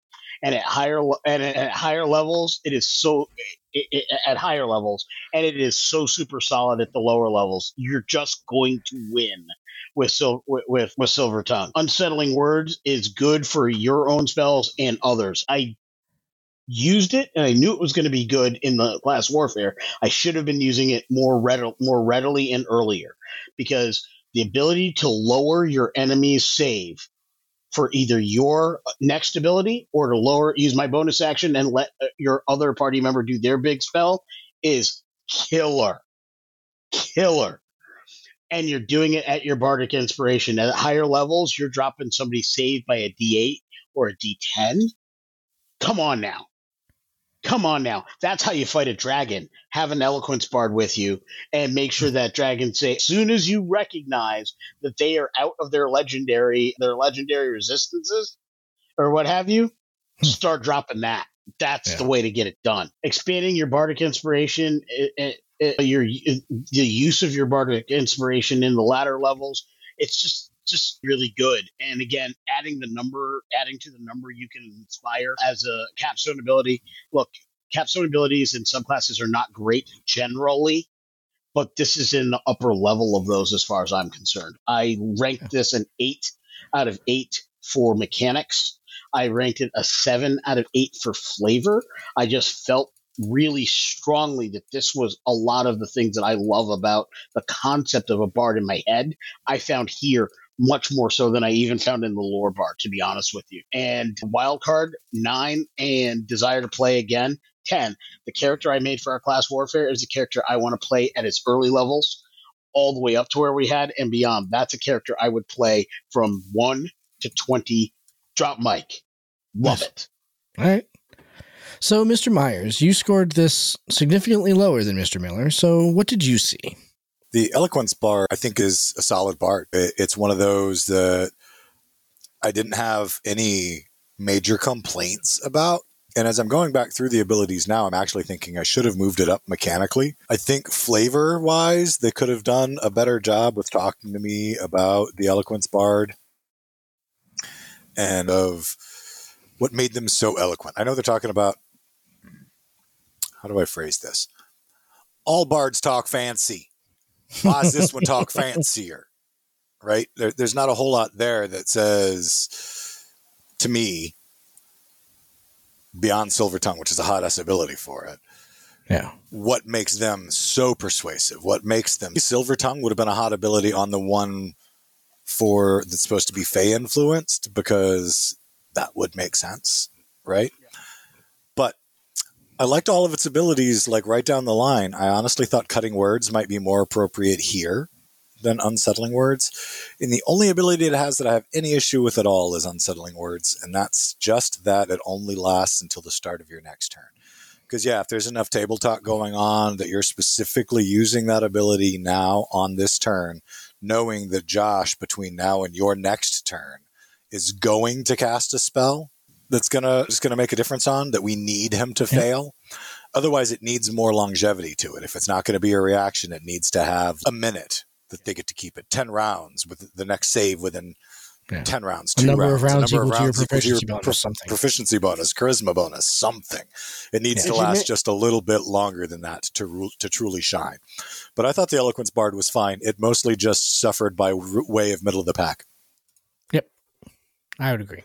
And at higher and at higher levels, it is so it, it, at higher levels, and it is so super solid at the lower levels. You're just going to win with sil- with with silver tongue. Unsettling words is good for your own spells and others. I used it and I knew it was going to be good in the class warfare. I should have been using it more readily, more readily and earlier because the ability to lower your enemy's save for either your next ability or to lower use my bonus action and let uh, your other party member do their big spell is killer. Killer. And you're doing it at your bardic inspiration. At higher levels you're dropping somebody saved by a d8 or a d10 come on now Come on now. That's how you fight a dragon. Have an eloquence bard with you and make sure that dragon say as soon as you recognize that they are out of their legendary their legendary resistances or what have you, hmm. start dropping that. That's yeah. the way to get it done. Expanding your bardic inspiration, it, it, it, your eh, the use of your bardic inspiration in the latter levels, it's just just really good. And again, adding the number, adding to the number you can inspire as a capstone ability. Look, capstone abilities in subclasses are not great generally, but this is in the upper level of those as far as I'm concerned. I ranked this an eight out of eight for mechanics. I ranked it a seven out of eight for flavor. I just felt really strongly that this was a lot of the things that I love about the concept of a bard in my head. I found here much more so than I even found in the lore bar, to be honest with you. And wildcard nine and desire to play again 10. The character I made for our class warfare is a character I want to play at its early levels, all the way up to where we had and beyond. That's a character I would play from 1 to 20. Drop mic. Love it. All right. So, Mr. Myers, you scored this significantly lower than Mr. Miller. So, what did you see? The eloquence bar, I think, is a solid bar. It's one of those that I didn't have any major complaints about. And as I'm going back through the abilities now, I'm actually thinking I should have moved it up mechanically. I think flavor wise, they could have done a better job with talking to me about the eloquence bard and of what made them so eloquent. I know they're talking about how do I phrase this? All bards talk fancy. Why does this one talk fancier? Right? There, there's not a whole lot there that says to me beyond Silver Tongue, which is a hot S ability for it. Yeah. What makes them so persuasive? What makes them Silver Tongue would have been a hot ability on the one for that's supposed to be Fey influenced because that would make sense, right? Yeah. I liked all of its abilities like right down the line. I honestly thought cutting words might be more appropriate here than unsettling words. And the only ability it has that I have any issue with at all is unsettling words. And that's just that it only lasts until the start of your next turn. Because, yeah, if there's enough table talk going on that you're specifically using that ability now on this turn, knowing that Josh, between now and your next turn, is going to cast a spell that's gonna is gonna make a difference on that we need him to yeah. fail. Otherwise, it needs more longevity to it. If it's not going to be a reaction, it needs to have a minute that they get to keep it. 10 rounds with the next save within yeah. 10 rounds, two number rounds, of rounds, number of rounds to your proficiency bonus, pro- something. Proficiency bonus, charisma bonus, something. It needs yeah. to last just a little bit longer than that to to truly shine. But I thought the Eloquence Bard was fine. It mostly just suffered by way of middle of the pack. Yep. I would agree.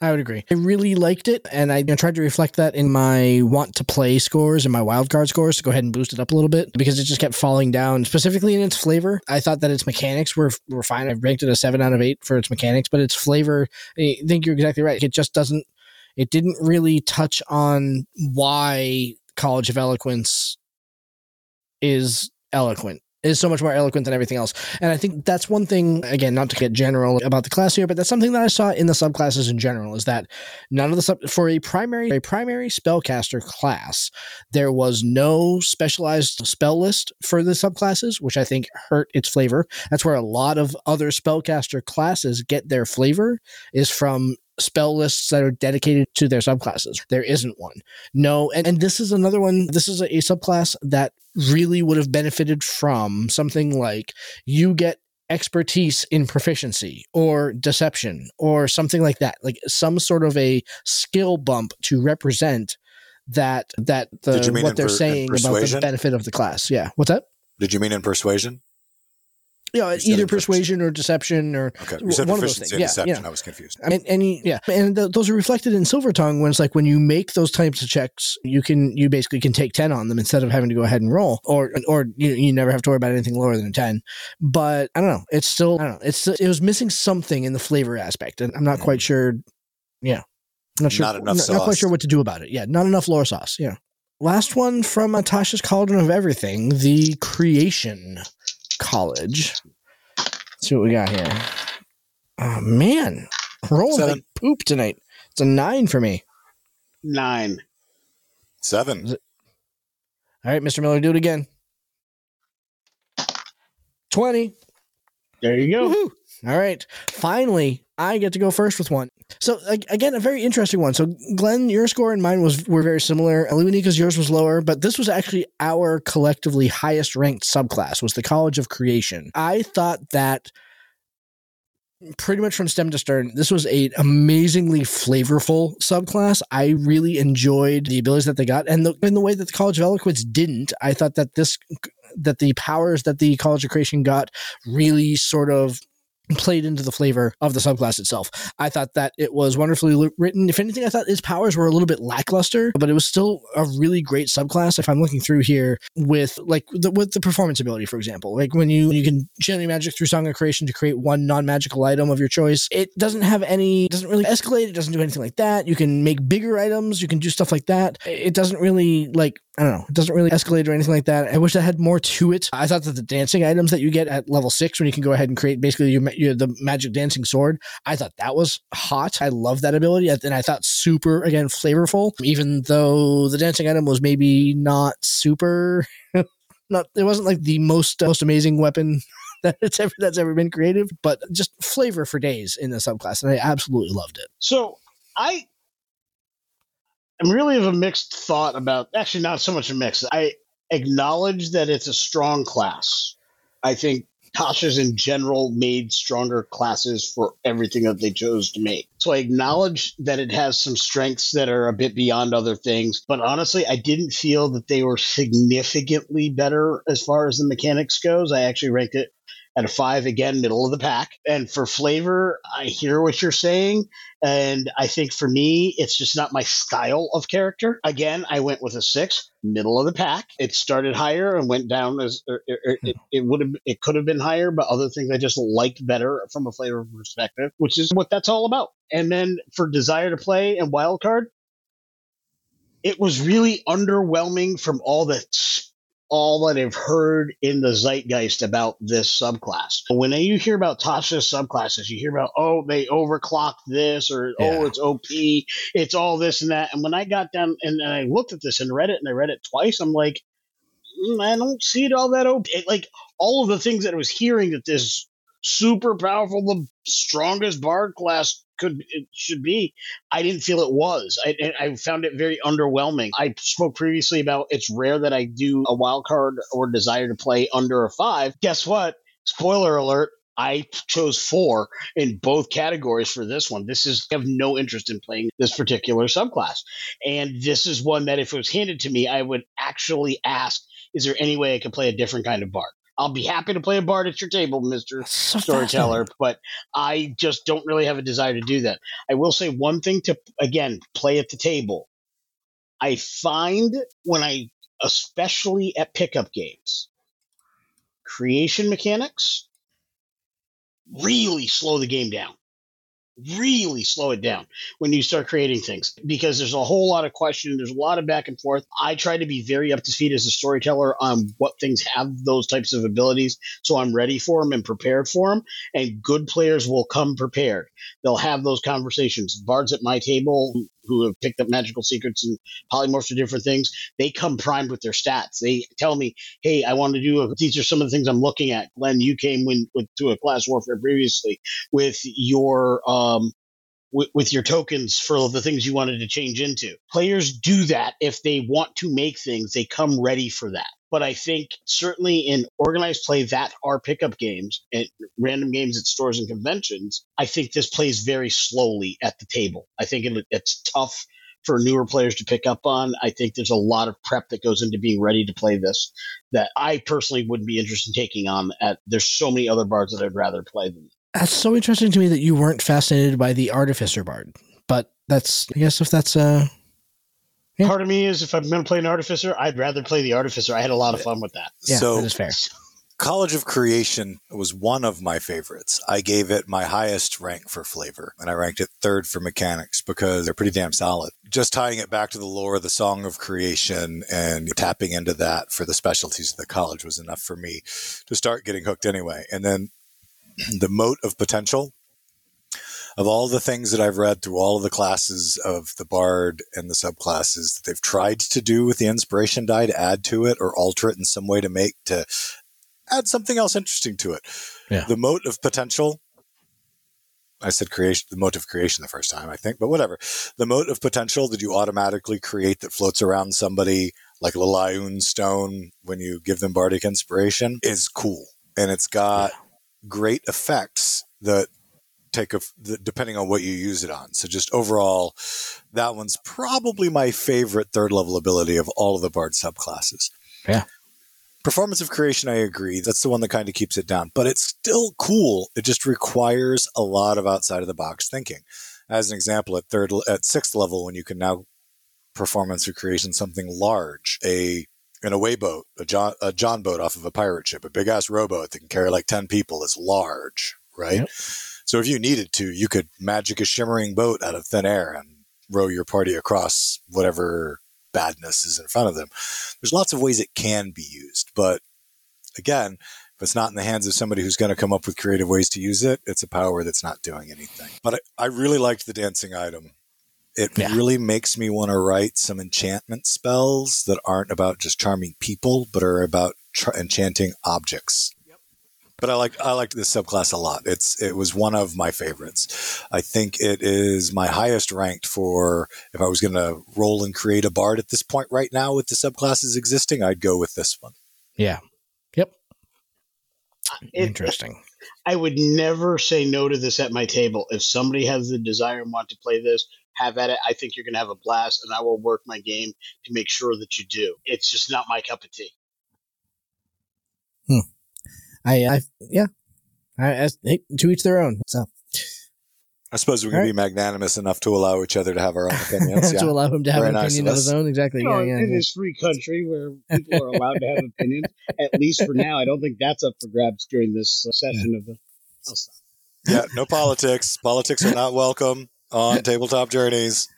I would agree. I really liked it, and I tried to reflect that in my want to play scores and my wildcard scores to go ahead and boost it up a little bit because it just kept falling down, specifically in its flavor. I thought that its mechanics were, were fine. I ranked it a 7 out of 8 for its mechanics, but its flavor, I think you're exactly right. It just doesn't, it didn't really touch on why College of Eloquence is eloquent is so much more eloquent than everything else. And I think that's one thing, again, not to get general about the class here, but that's something that I saw in the subclasses in general is that none of the sub for a primary a primary spellcaster class, there was no specialized spell list for the subclasses, which I think hurt its flavor. That's where a lot of other spellcaster classes get their flavor is from spell lists that are dedicated to their subclasses. There isn't one. No, and, and this is another one. This is a, a subclass that really would have benefited from something like you get expertise in proficiency or deception or something like that like some sort of a skill bump to represent that that the what they're per, saying about the benefit of the class yeah what's that did you mean in persuasion you know, either persuasion or deception or okay. you said one of those things. Yeah, deception. Yeah. I was confused. I mean, any yeah, and th- those are reflected in Silver Tongue when it's like when you make those types of checks, you can you basically can take ten on them instead of having to go ahead and roll, or or you, you never have to worry about anything lower than a ten. But I don't know. It's still I don't know. It's it was missing something in the flavor aspect, and I'm not quite mm. sure. Yeah, I'm not sure. Not enough. Not, not quite sure what to do about it. Yeah, not enough lore sauce. Yeah. Last one from Tasha's Cauldron of Everything, the Creation College see what we got here. Oh man, rolling Seven. like poop tonight. It's a nine for me. Nine. Seven. All right, Mr. Miller, do it again. Twenty. There you go. Woo-hoo. All right. Finally, I get to go first with one. So again, a very interesting one. So Glenn, your score and mine was were very similar. Luminika's yours was lower, but this was actually our collectively highest ranked subclass was the College of Creation. I thought that pretty much from stem to stern, this was a amazingly flavorful subclass. I really enjoyed the abilities that they got, and the, in the way that the College of Eloquence didn't. I thought that this that the powers that the College of Creation got really sort of played into the flavor of the subclass itself. I thought that it was wonderfully written. If anything, I thought his powers were a little bit lackluster, but it was still a really great subclass. If I'm looking through here with like the, with the performance ability, for example, like when you you can channel magic through Song of Creation to create one non-magical item of your choice, it doesn't have any, doesn't really escalate. It doesn't do anything like that. You can make bigger items. You can do stuff like that. It doesn't really like I don't know. It doesn't really escalate or anything like that. I wish I had more to it. I thought that the dancing items that you get at level six, when you can go ahead and create basically your, your, the magic dancing sword, I thought that was hot. I love that ability, and I thought super again flavorful. Even though the dancing item was maybe not super, not it wasn't like the most uh, most amazing weapon that it's ever that's ever been creative, but just flavor for days in the subclass, and I absolutely loved it. So I I'm really of a mixed thought about actually not so much a mix. I acknowledge that it's a strong class. I think Tasha's in general made stronger classes for everything that they chose to make. So I acknowledge that it has some strengths that are a bit beyond other things, but honestly, I didn't feel that they were significantly better as far as the mechanics goes. I actually ranked it at a five again, middle of the pack. And for flavor, I hear what you're saying. And I think for me, it's just not my style of character. Again, I went with a six, middle of the pack. It started higher and went down as er, er, er, it, it would have, it could have been higher, but other things I just liked better from a flavor perspective, which is what that's all about. And then for desire to play and wild card, it was really underwhelming from all the all that I've heard in the zeitgeist about this subclass. When you hear about Tasha's subclasses, you hear about, oh, they overclocked this or, oh, yeah. oh, it's OP, it's all this and that. And when I got down and, and I looked at this and read it and I read it twice, I'm like, mm, I don't see it all that OP. It, like all of the things that I was hearing that this super powerful, the strongest bard class could it should be. I didn't feel it was. I, I found it very underwhelming. I spoke previously about it's rare that I do a wild card or desire to play under a five. Guess what? Spoiler alert. I chose four in both categories for this one. This is I have no interest in playing this particular subclass. And this is one that if it was handed to me, I would actually ask, is there any way I could play a different kind of bard? I'll be happy to play a bard at your table, Mister so Storyteller, but I just don't really have a desire to do that. I will say one thing to again play at the table. I find when I, especially at pickup games, creation mechanics really slow the game down. Really slow it down when you start creating things because there's a whole lot of question. There's a lot of back and forth. I try to be very up to speed as a storyteller on what things have those types of abilities. So i'm ready for them and prepared for them and good players will come prepared. They'll have those conversations. Bards at my table who have picked up magical secrets and polymorphs or different things, they come primed with their stats. They tell me, "Hey, I want to do. A, these are some of the things I'm looking at." Glenn, you came when with to a class warfare previously with your um, with, your tokens for the things you wanted to change into. Players do that if they want to make things, they come ready for that. But I think certainly in organized play that are pickup games and random games at stores and conventions, I think this plays very slowly at the table. I think it, it's tough for newer players to pick up on. I think there's a lot of prep that goes into being ready to play this that I personally wouldn't be interested in taking on. At there's so many other bars that I'd rather play than. That's so interesting to me that you weren't fascinated by the artificer bard, but that's I guess if that's uh yeah. Part of me is if I'm going to play an artificer, I'd rather play the artificer. I had a lot of fun with that. Yeah, so, that is fair. College of Creation was one of my favorites. I gave it my highest rank for flavor, and I ranked it third for mechanics because they're pretty damn solid. Just tying it back to the lore, of the Song of Creation, and tapping into that for the specialties of the college was enough for me to start getting hooked anyway. And then the moat of potential of all the things that I've read through all of the classes of the Bard and the subclasses that they've tried to do with the inspiration die to add to it or alter it in some way to make to add something else interesting to it. Yeah. The moat of potential. I said creation, the moat of creation the first time, I think, but whatever. The moat of potential that you automatically create that floats around somebody like a little stone when you give them bardic inspiration is cool. And it's got yeah. Great effects that take a depending on what you use it on. So just overall, that one's probably my favorite third level ability of all of the Bard subclasses. Yeah. Performance of creation, I agree. That's the one that kind of keeps it down, but it's still cool. It just requires a lot of outside of the box thinking. As an example, at third, at sixth level, when you can now performance of creation something large, a an away boat, a John, a John boat off of a pirate ship, a big ass rowboat that can carry like 10 people is large, right? Yep. So if you needed to, you could magic a shimmering boat out of thin air and row your party across whatever badness is in front of them. There's lots of ways it can be used, but again, if it's not in the hands of somebody who's going to come up with creative ways to use it, it's a power that's not doing anything. But I, I really liked the dancing item. It yeah. really makes me want to write some enchantment spells that aren't about just charming people, but are about enchanting objects but I like I liked this subclass a lot. It's it was one of my favorites. I think it is my highest ranked for if I was going to roll and create a bard at this point right now with the subclasses existing, I'd go with this one. Yeah. Yep. It, Interesting. I would never say no to this at my table. If somebody has the desire and want to play this, have at it. I think you're going to have a blast, and I will work my game to make sure that you do. It's just not my cup of tea. Hmm. I, I yeah, I, I, hey, to each their own. So. I suppose we can right. be magnanimous enough to allow each other to have our own opinions. Yeah. to allow him to have Very an opinion of, of his own. Exactly. You yeah, yeah, in yeah. this free country where people are allowed to have opinions, at least for now, I don't think that's up for grabs during this uh, session yeah. of the. Yeah, no politics. politics are not welcome on tabletop journeys.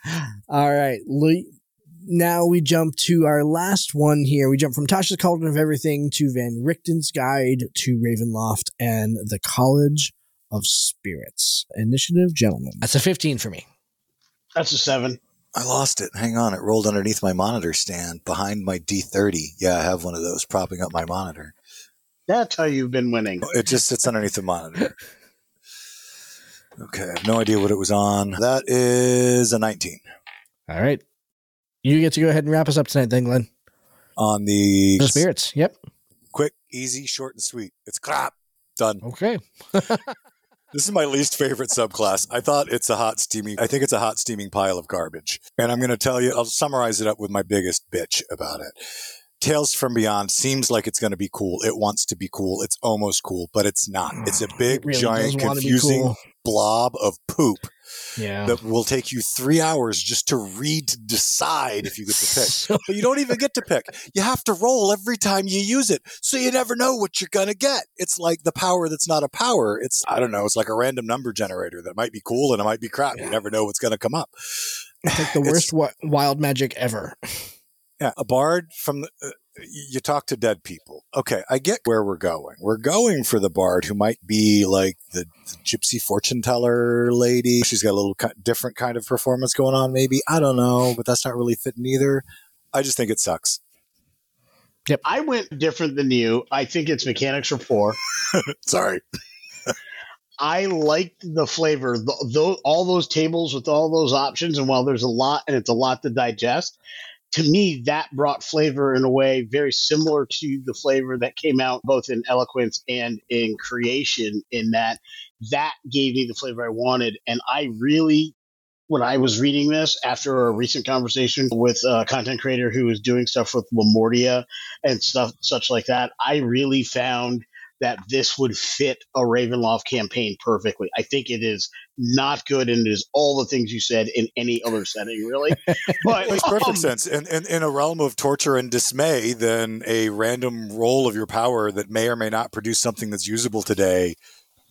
All right, now we jump to our last one here. We jump from Tasha's Cauldron of Everything to Van Richten's Guide to Ravenloft and the College of Spirits. Initiative, gentlemen. That's a 15 for me. That's a 7. I lost it. Hang on. It rolled underneath my monitor stand behind my D30. Yeah, I have one of those propping up my monitor. That's how you've been winning. It just sits underneath the monitor. Okay, I have no idea what it was on. That is a 19. All right. You get to go ahead and wrap us up tonight, then, Glenn. On the, the spirits. Yep. Quick, easy, short, and sweet. It's crap. Done. Okay. this is my least favorite subclass. I thought it's a hot, steaming, I think it's a hot, steaming pile of garbage. And I'm going to tell you, I'll summarize it up with my biggest bitch about it. Tales from Beyond seems like it's going to be cool. It wants to be cool. It's almost cool, but it's not. Ah, it's a big, really giant, confusing cool. blob of poop Yeah. that will take you three hours just to read to decide if you get to pick. So- But you don't even get to pick. You have to roll every time you use it. So you never know what you're going to get. It's like the power that's not a power. It's, I don't know, it's like a random number generator that might be cool and it might be crap. You never know what's going to come up. It's like the worst wi- wild magic ever. Yeah, a bard from the, uh, you talk to dead people. Okay, I get where we're going. We're going for the bard who might be like the, the gypsy fortune teller lady. She's got a little ki- different kind of performance going on, maybe. I don't know, but that's not really fitting either. I just think it sucks. Yep. I went different than you. I think its mechanics are poor. Sorry. I liked the flavor. Th- tho- all those tables with all those options, and while there's a lot and it's a lot to digest, to me that brought flavor in a way very similar to the flavor that came out both in eloquence and in creation. In that, that gave me the flavor I wanted, and I really. When I was reading this after a recent conversation with a content creator who was doing stuff with Lamordia and stuff such like that, I really found that this would fit a Ravenloft campaign perfectly. I think it is not good and it is all the things you said in any other setting, really. But It makes perfect um, sense. And, and in a realm of torture and dismay, then a random roll of your power that may or may not produce something that's usable today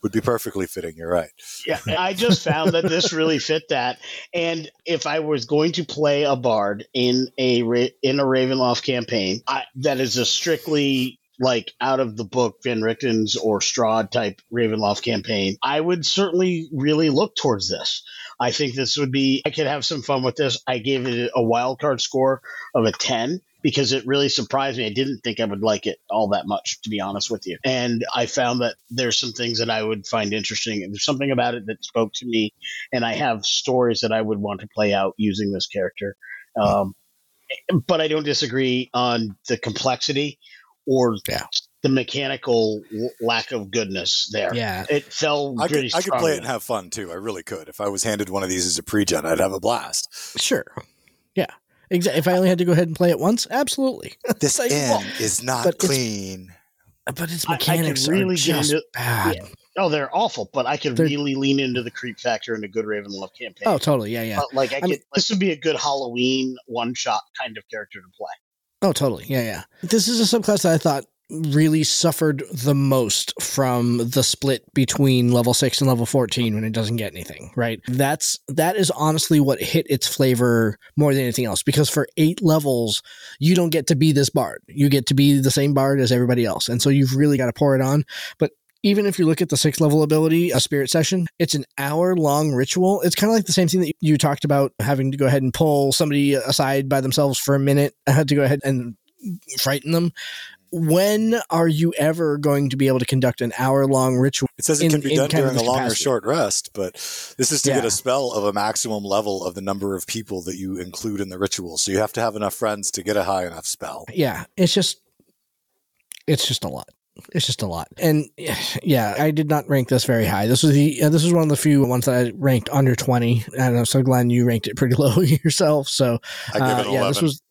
would be perfectly fitting. You're right. yeah, I just found that this really fit that. And if I was going to play a bard in a in a Ravenloft campaign, I, that is a strictly like out of the book Van Richten's or Strahd type Ravenloft campaign, I would certainly really look towards this. I think this would be I could have some fun with this. I gave it a wild card score of a 10 because it really surprised me. I didn't think I would like it all that much, to be honest with you. And I found that there's some things that I would find interesting. There's something about it that spoke to me. And I have stories that I would want to play out using this character. Um, but I don't disagree on the complexity or Yeah. the mechanical l- lack of goodness there. Yeah. It fell I could, I could play it and have fun too. I really could. If I was handed one of these as a pre-gen, I'd have a blast. Sure. Yeah. Exactly. If I only had to go ahead and play it once, absolutely. This Like, inn well, is not but it's- clean. But its I- I mechanics really are get just into- bad. yeah. Oh, they're awful, but I could They're- really lean into the creep factor in a good Ravenloft campaign. Oh, totally. Yeah, yeah. Uh, like I, I could, mean- this would be a good Halloween one shot kind of character to play. Oh, totally. Yeah, yeah. This is a subclass that I thought really suffered the most from the split between level 6 and level 14 when it doesn't get anything, right? That's that is honestly what hit its flavor more than anything else because for 8 levels you don't get to be this bard. You get to be the same bard as everybody else. And so you've really got to pour it on, but even if you look at the sixth level ability, a spirit session, it's an hour long ritual. It's kind of like the same thing that you talked about having to go ahead and pull somebody aside by themselves for a minute. I had to go ahead and frighten them. When are you ever going to be able to conduct an hour long ritual? It says it in- can be done during a long or short rest, but this is to get a spell of a maximum level of the number of people that you include in the ritual. So you have to have enough friends to get a high enough spell. Yeah, it's just, it's just a lot. It's just a lot. And yeah, I did not rank this very high. This was the uh, this was one of the few ones that I ranked under twenty. I don't know. So Glenn, you ranked it pretty low yourself. So I give Uh, yeah, 11. this was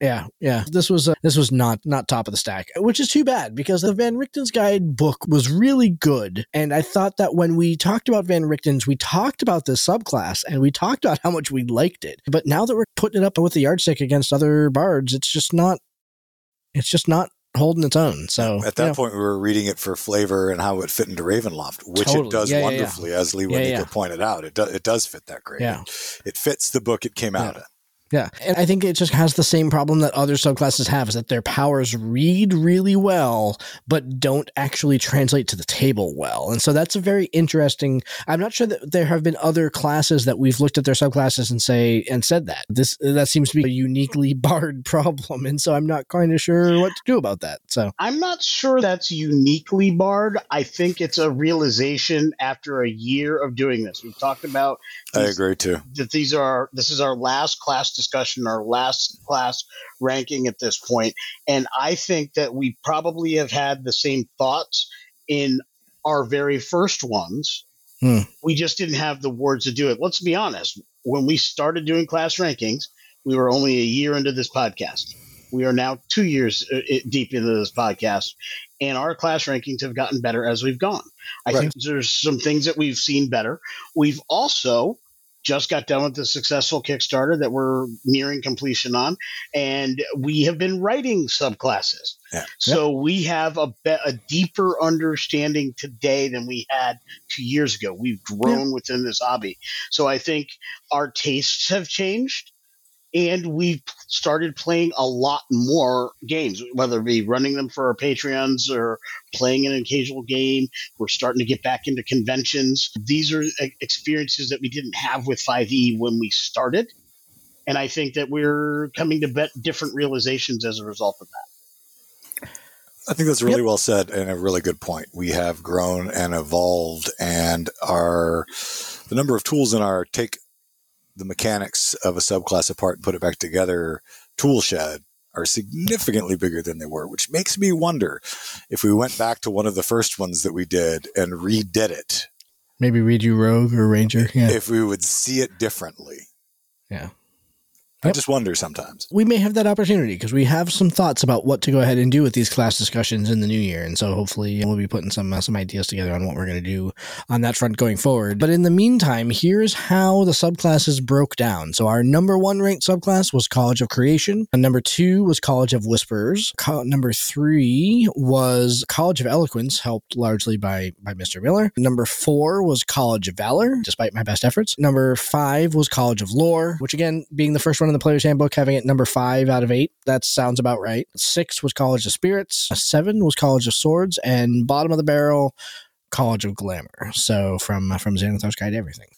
yeah, yeah. This was uh, this was not not top of the stack, which is too bad because the Van Richten's Guide book was really good, and I thought that when we talked about Van Richten's, we talked about this subclass and we talked about how much we liked it. But now that we're putting it up with the yardstick against other bards, it's just not. It's just not holding its own. So At that point, we were reading it for flavor and how it fit into Ravenloft, which Totally. it does Yeah, yeah, yeah. wonderfully, as Lee yeah. pointed out. It, do, it does fit that great. Yeah. It, it fits the book it came out in. Yeah. And I think it just has the same problem that other subclasses have is that their powers read really well, but don't actually translate to the table well. And so that's a very interesting. I'm not sure that there have been other classes that we've looked at their subclasses and say, and said that. This, that seems to be a uniquely Bard problem. And so I'm not kind of sure what to do about that. So, I'm not sure that's uniquely Bard. I think it's a realization after a year of doing this. We've talked about I agree too. that these are this is our last class discussion, our last class ranking at this point, and I think that we probably have had the same thoughts in our very first ones. Hmm. We just didn't have the words to do it. Let's be honest. When we started doing class rankings, we were only a year into this podcast. We are now two years uh, deep into this podcast, and our class rankings have gotten better as we've gone. I Right. think there's some things that we've seen better. We've also just got done with the successful Kickstarter that we're nearing completion on, and we have been writing subclasses. Yeah. So we have a, be- a deeper understanding today than we had two years ago. We've grown within this hobby. So I think our tastes have changed and we've started playing a lot more games, whether it be running them for our Patreons or playing an occasional game. We're starting to get back into conventions. These are experiences that we didn't have with 5e when we started. And I think that we're coming to bet different realizations as a result of that. I think that's really well said and a really good point. We have grown and evolved, and our the number of tools in our take the mechanics of a subclass apart and put it back together tool shed are significantly bigger than they were, which makes me wonder if we went back to one of the first ones that we did and redid it, Maybe read you Rogue or Ranger. Yeah. if we would see it differently. Yeah. I just wonder sometimes. we may have that opportunity because we have some thoughts about what to go ahead and do with these class discussions in the new year, and so hopefully we'll be putting some uh, some ideas together on what we're going to do on that front going forward. But in the meantime, here's how the subclasses broke down. So our number one ranked subclass was College of Creation. And number two was College of Whisperers. Co- number three was College of Eloquence, helped largely by by Mr. Miller. Number four was College of Valor, despite my best efforts. Number five was College of Lore, which again, being the first one in the player's handbook, having it number five out of eight, that sounds about right. Six was College of Spirits. Seven was College of Swords, and bottom of the barrel, College of Glamour. So from uh, from Xanathar's Guide to Everything.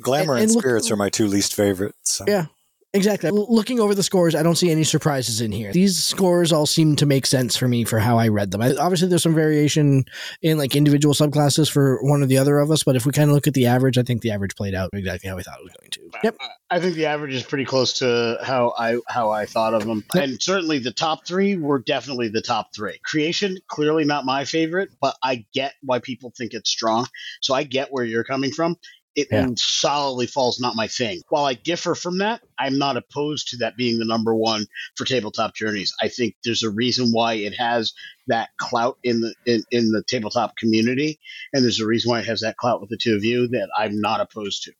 Glamour And- and, and look- spirits are my two least favorites. so- Yeah. Exactly. L- Looking over the scores, I don't see any surprises in here. These scores all seem to make sense for me for how I read them. I, obviously, there's some variation in like individual subclasses for one or the other of us, but if we kind of look at the average, I think the average played out exactly how we thought it was going to. Yep. I think the average is pretty close to how I how I thought of them, Yep. and certainly the top three were definitely the top three. Creation clearly not my favorite, but I get why people think it's strong. So I get where you're coming from. It Yeah. solidly falls not my thing. While I differ from that, I'm not opposed to that being the number one for tabletop journeys. I think there's a reason why it has that clout in the in, in the tabletop community, and there's a reason why it has that clout with the two of you that I'm not opposed to.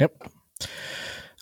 Yep.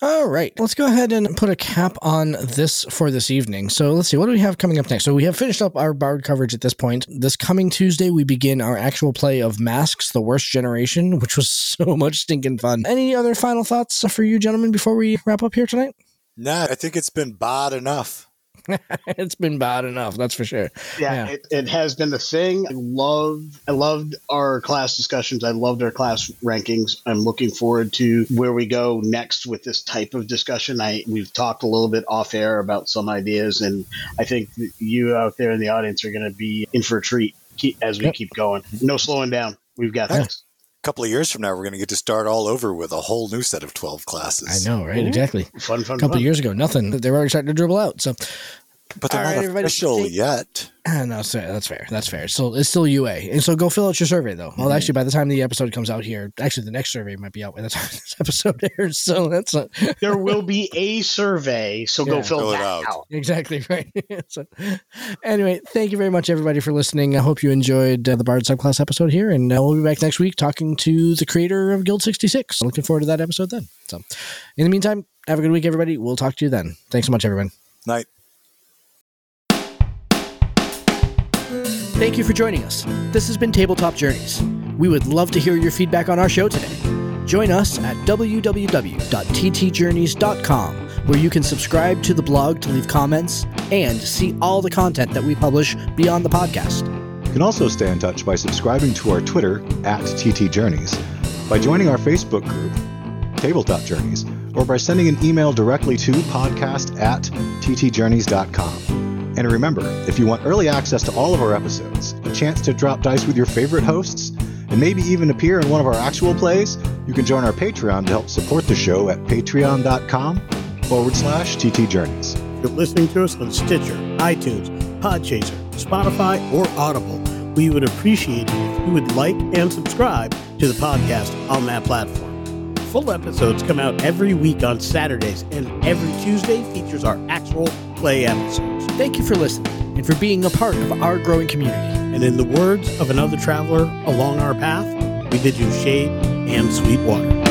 All right, let's go ahead and put a cap on this for this evening. So let's see, what do we have coming up next? So we have finished up our Bard coverage at this point. This coming Tuesday, we begin our actual play of Masks, the Worst Generation, which was so much stinking fun. Any other final thoughts for you, gentlemen, before we wrap up here tonight? Nah, I think it's been bad enough. it's been bad enough, that's for sure. yeah, Yeah. It, it has been the thing. I love I loved our class discussions. I loved our class rankings. I'm looking forward to where we go next with this type of discussion. I we've talked a little bit off air about some ideas, and I think you out there in the audience are going to be in for a treat as we Yep. keep going. No slowing down. We've got this. A couple of years from now, we're going to get to start all over with a whole new set of 12 classes. I know, right? Ooh. Exactly. Fun, fun, A couple fun. years ago, nothing. They were already starting to dribble out. So But they're All right, not everybody, official take- yet. No, that's fair. That's fair. That's fair. So it's still UA, and so go fill out your survey though. Well, actually, by the time the episode comes out here, actually the next survey might be out by the time this episode airs. So that's not there will be a survey, so Yeah. go fill Fill it that out. out. exactly right. so, anyway, thank you very much, everybody, for listening. I hope you enjoyed uh, the Bard subclass episode here, and uh, we'll be back next week talking to the creator of Guild sixty six. Looking forward to that episode then. So, in the meantime, have a good week, everybody. We'll talk to you then. Thanks so much, everyone. Night. Thank you for joining us. This has been Tabletop Journeys. We would love to hear your feedback on our show today. Join us at www.ttjourneys.com, where you can subscribe to the blog to leave comments and see all the content that we publish beyond the podcast. You can also stay in touch by subscribing to our Twitter at TT Journeys, by joining our Facebook group, Tabletop Journeys, or by sending an email directly to podcast at ttjourneys.com. And remember, if you want early access to all of our episodes, a chance to drop dice with your favorite hosts, and maybe even appear in one of our actual plays, you can join our Patreon to help support the show at patreon.com forward slash ttjourneys. You're listening to us on Stitcher, iTunes, Podchaser, Spotify, or Audible. We would appreciate it if you would like and subscribe to the podcast on that platform. Full episodes come out every week on Saturdays, and every Tuesday features our actual play episodes. Thank you for listening and for being a part of our growing community. And in the words of another traveler along our path, we bid you shade and sweet water.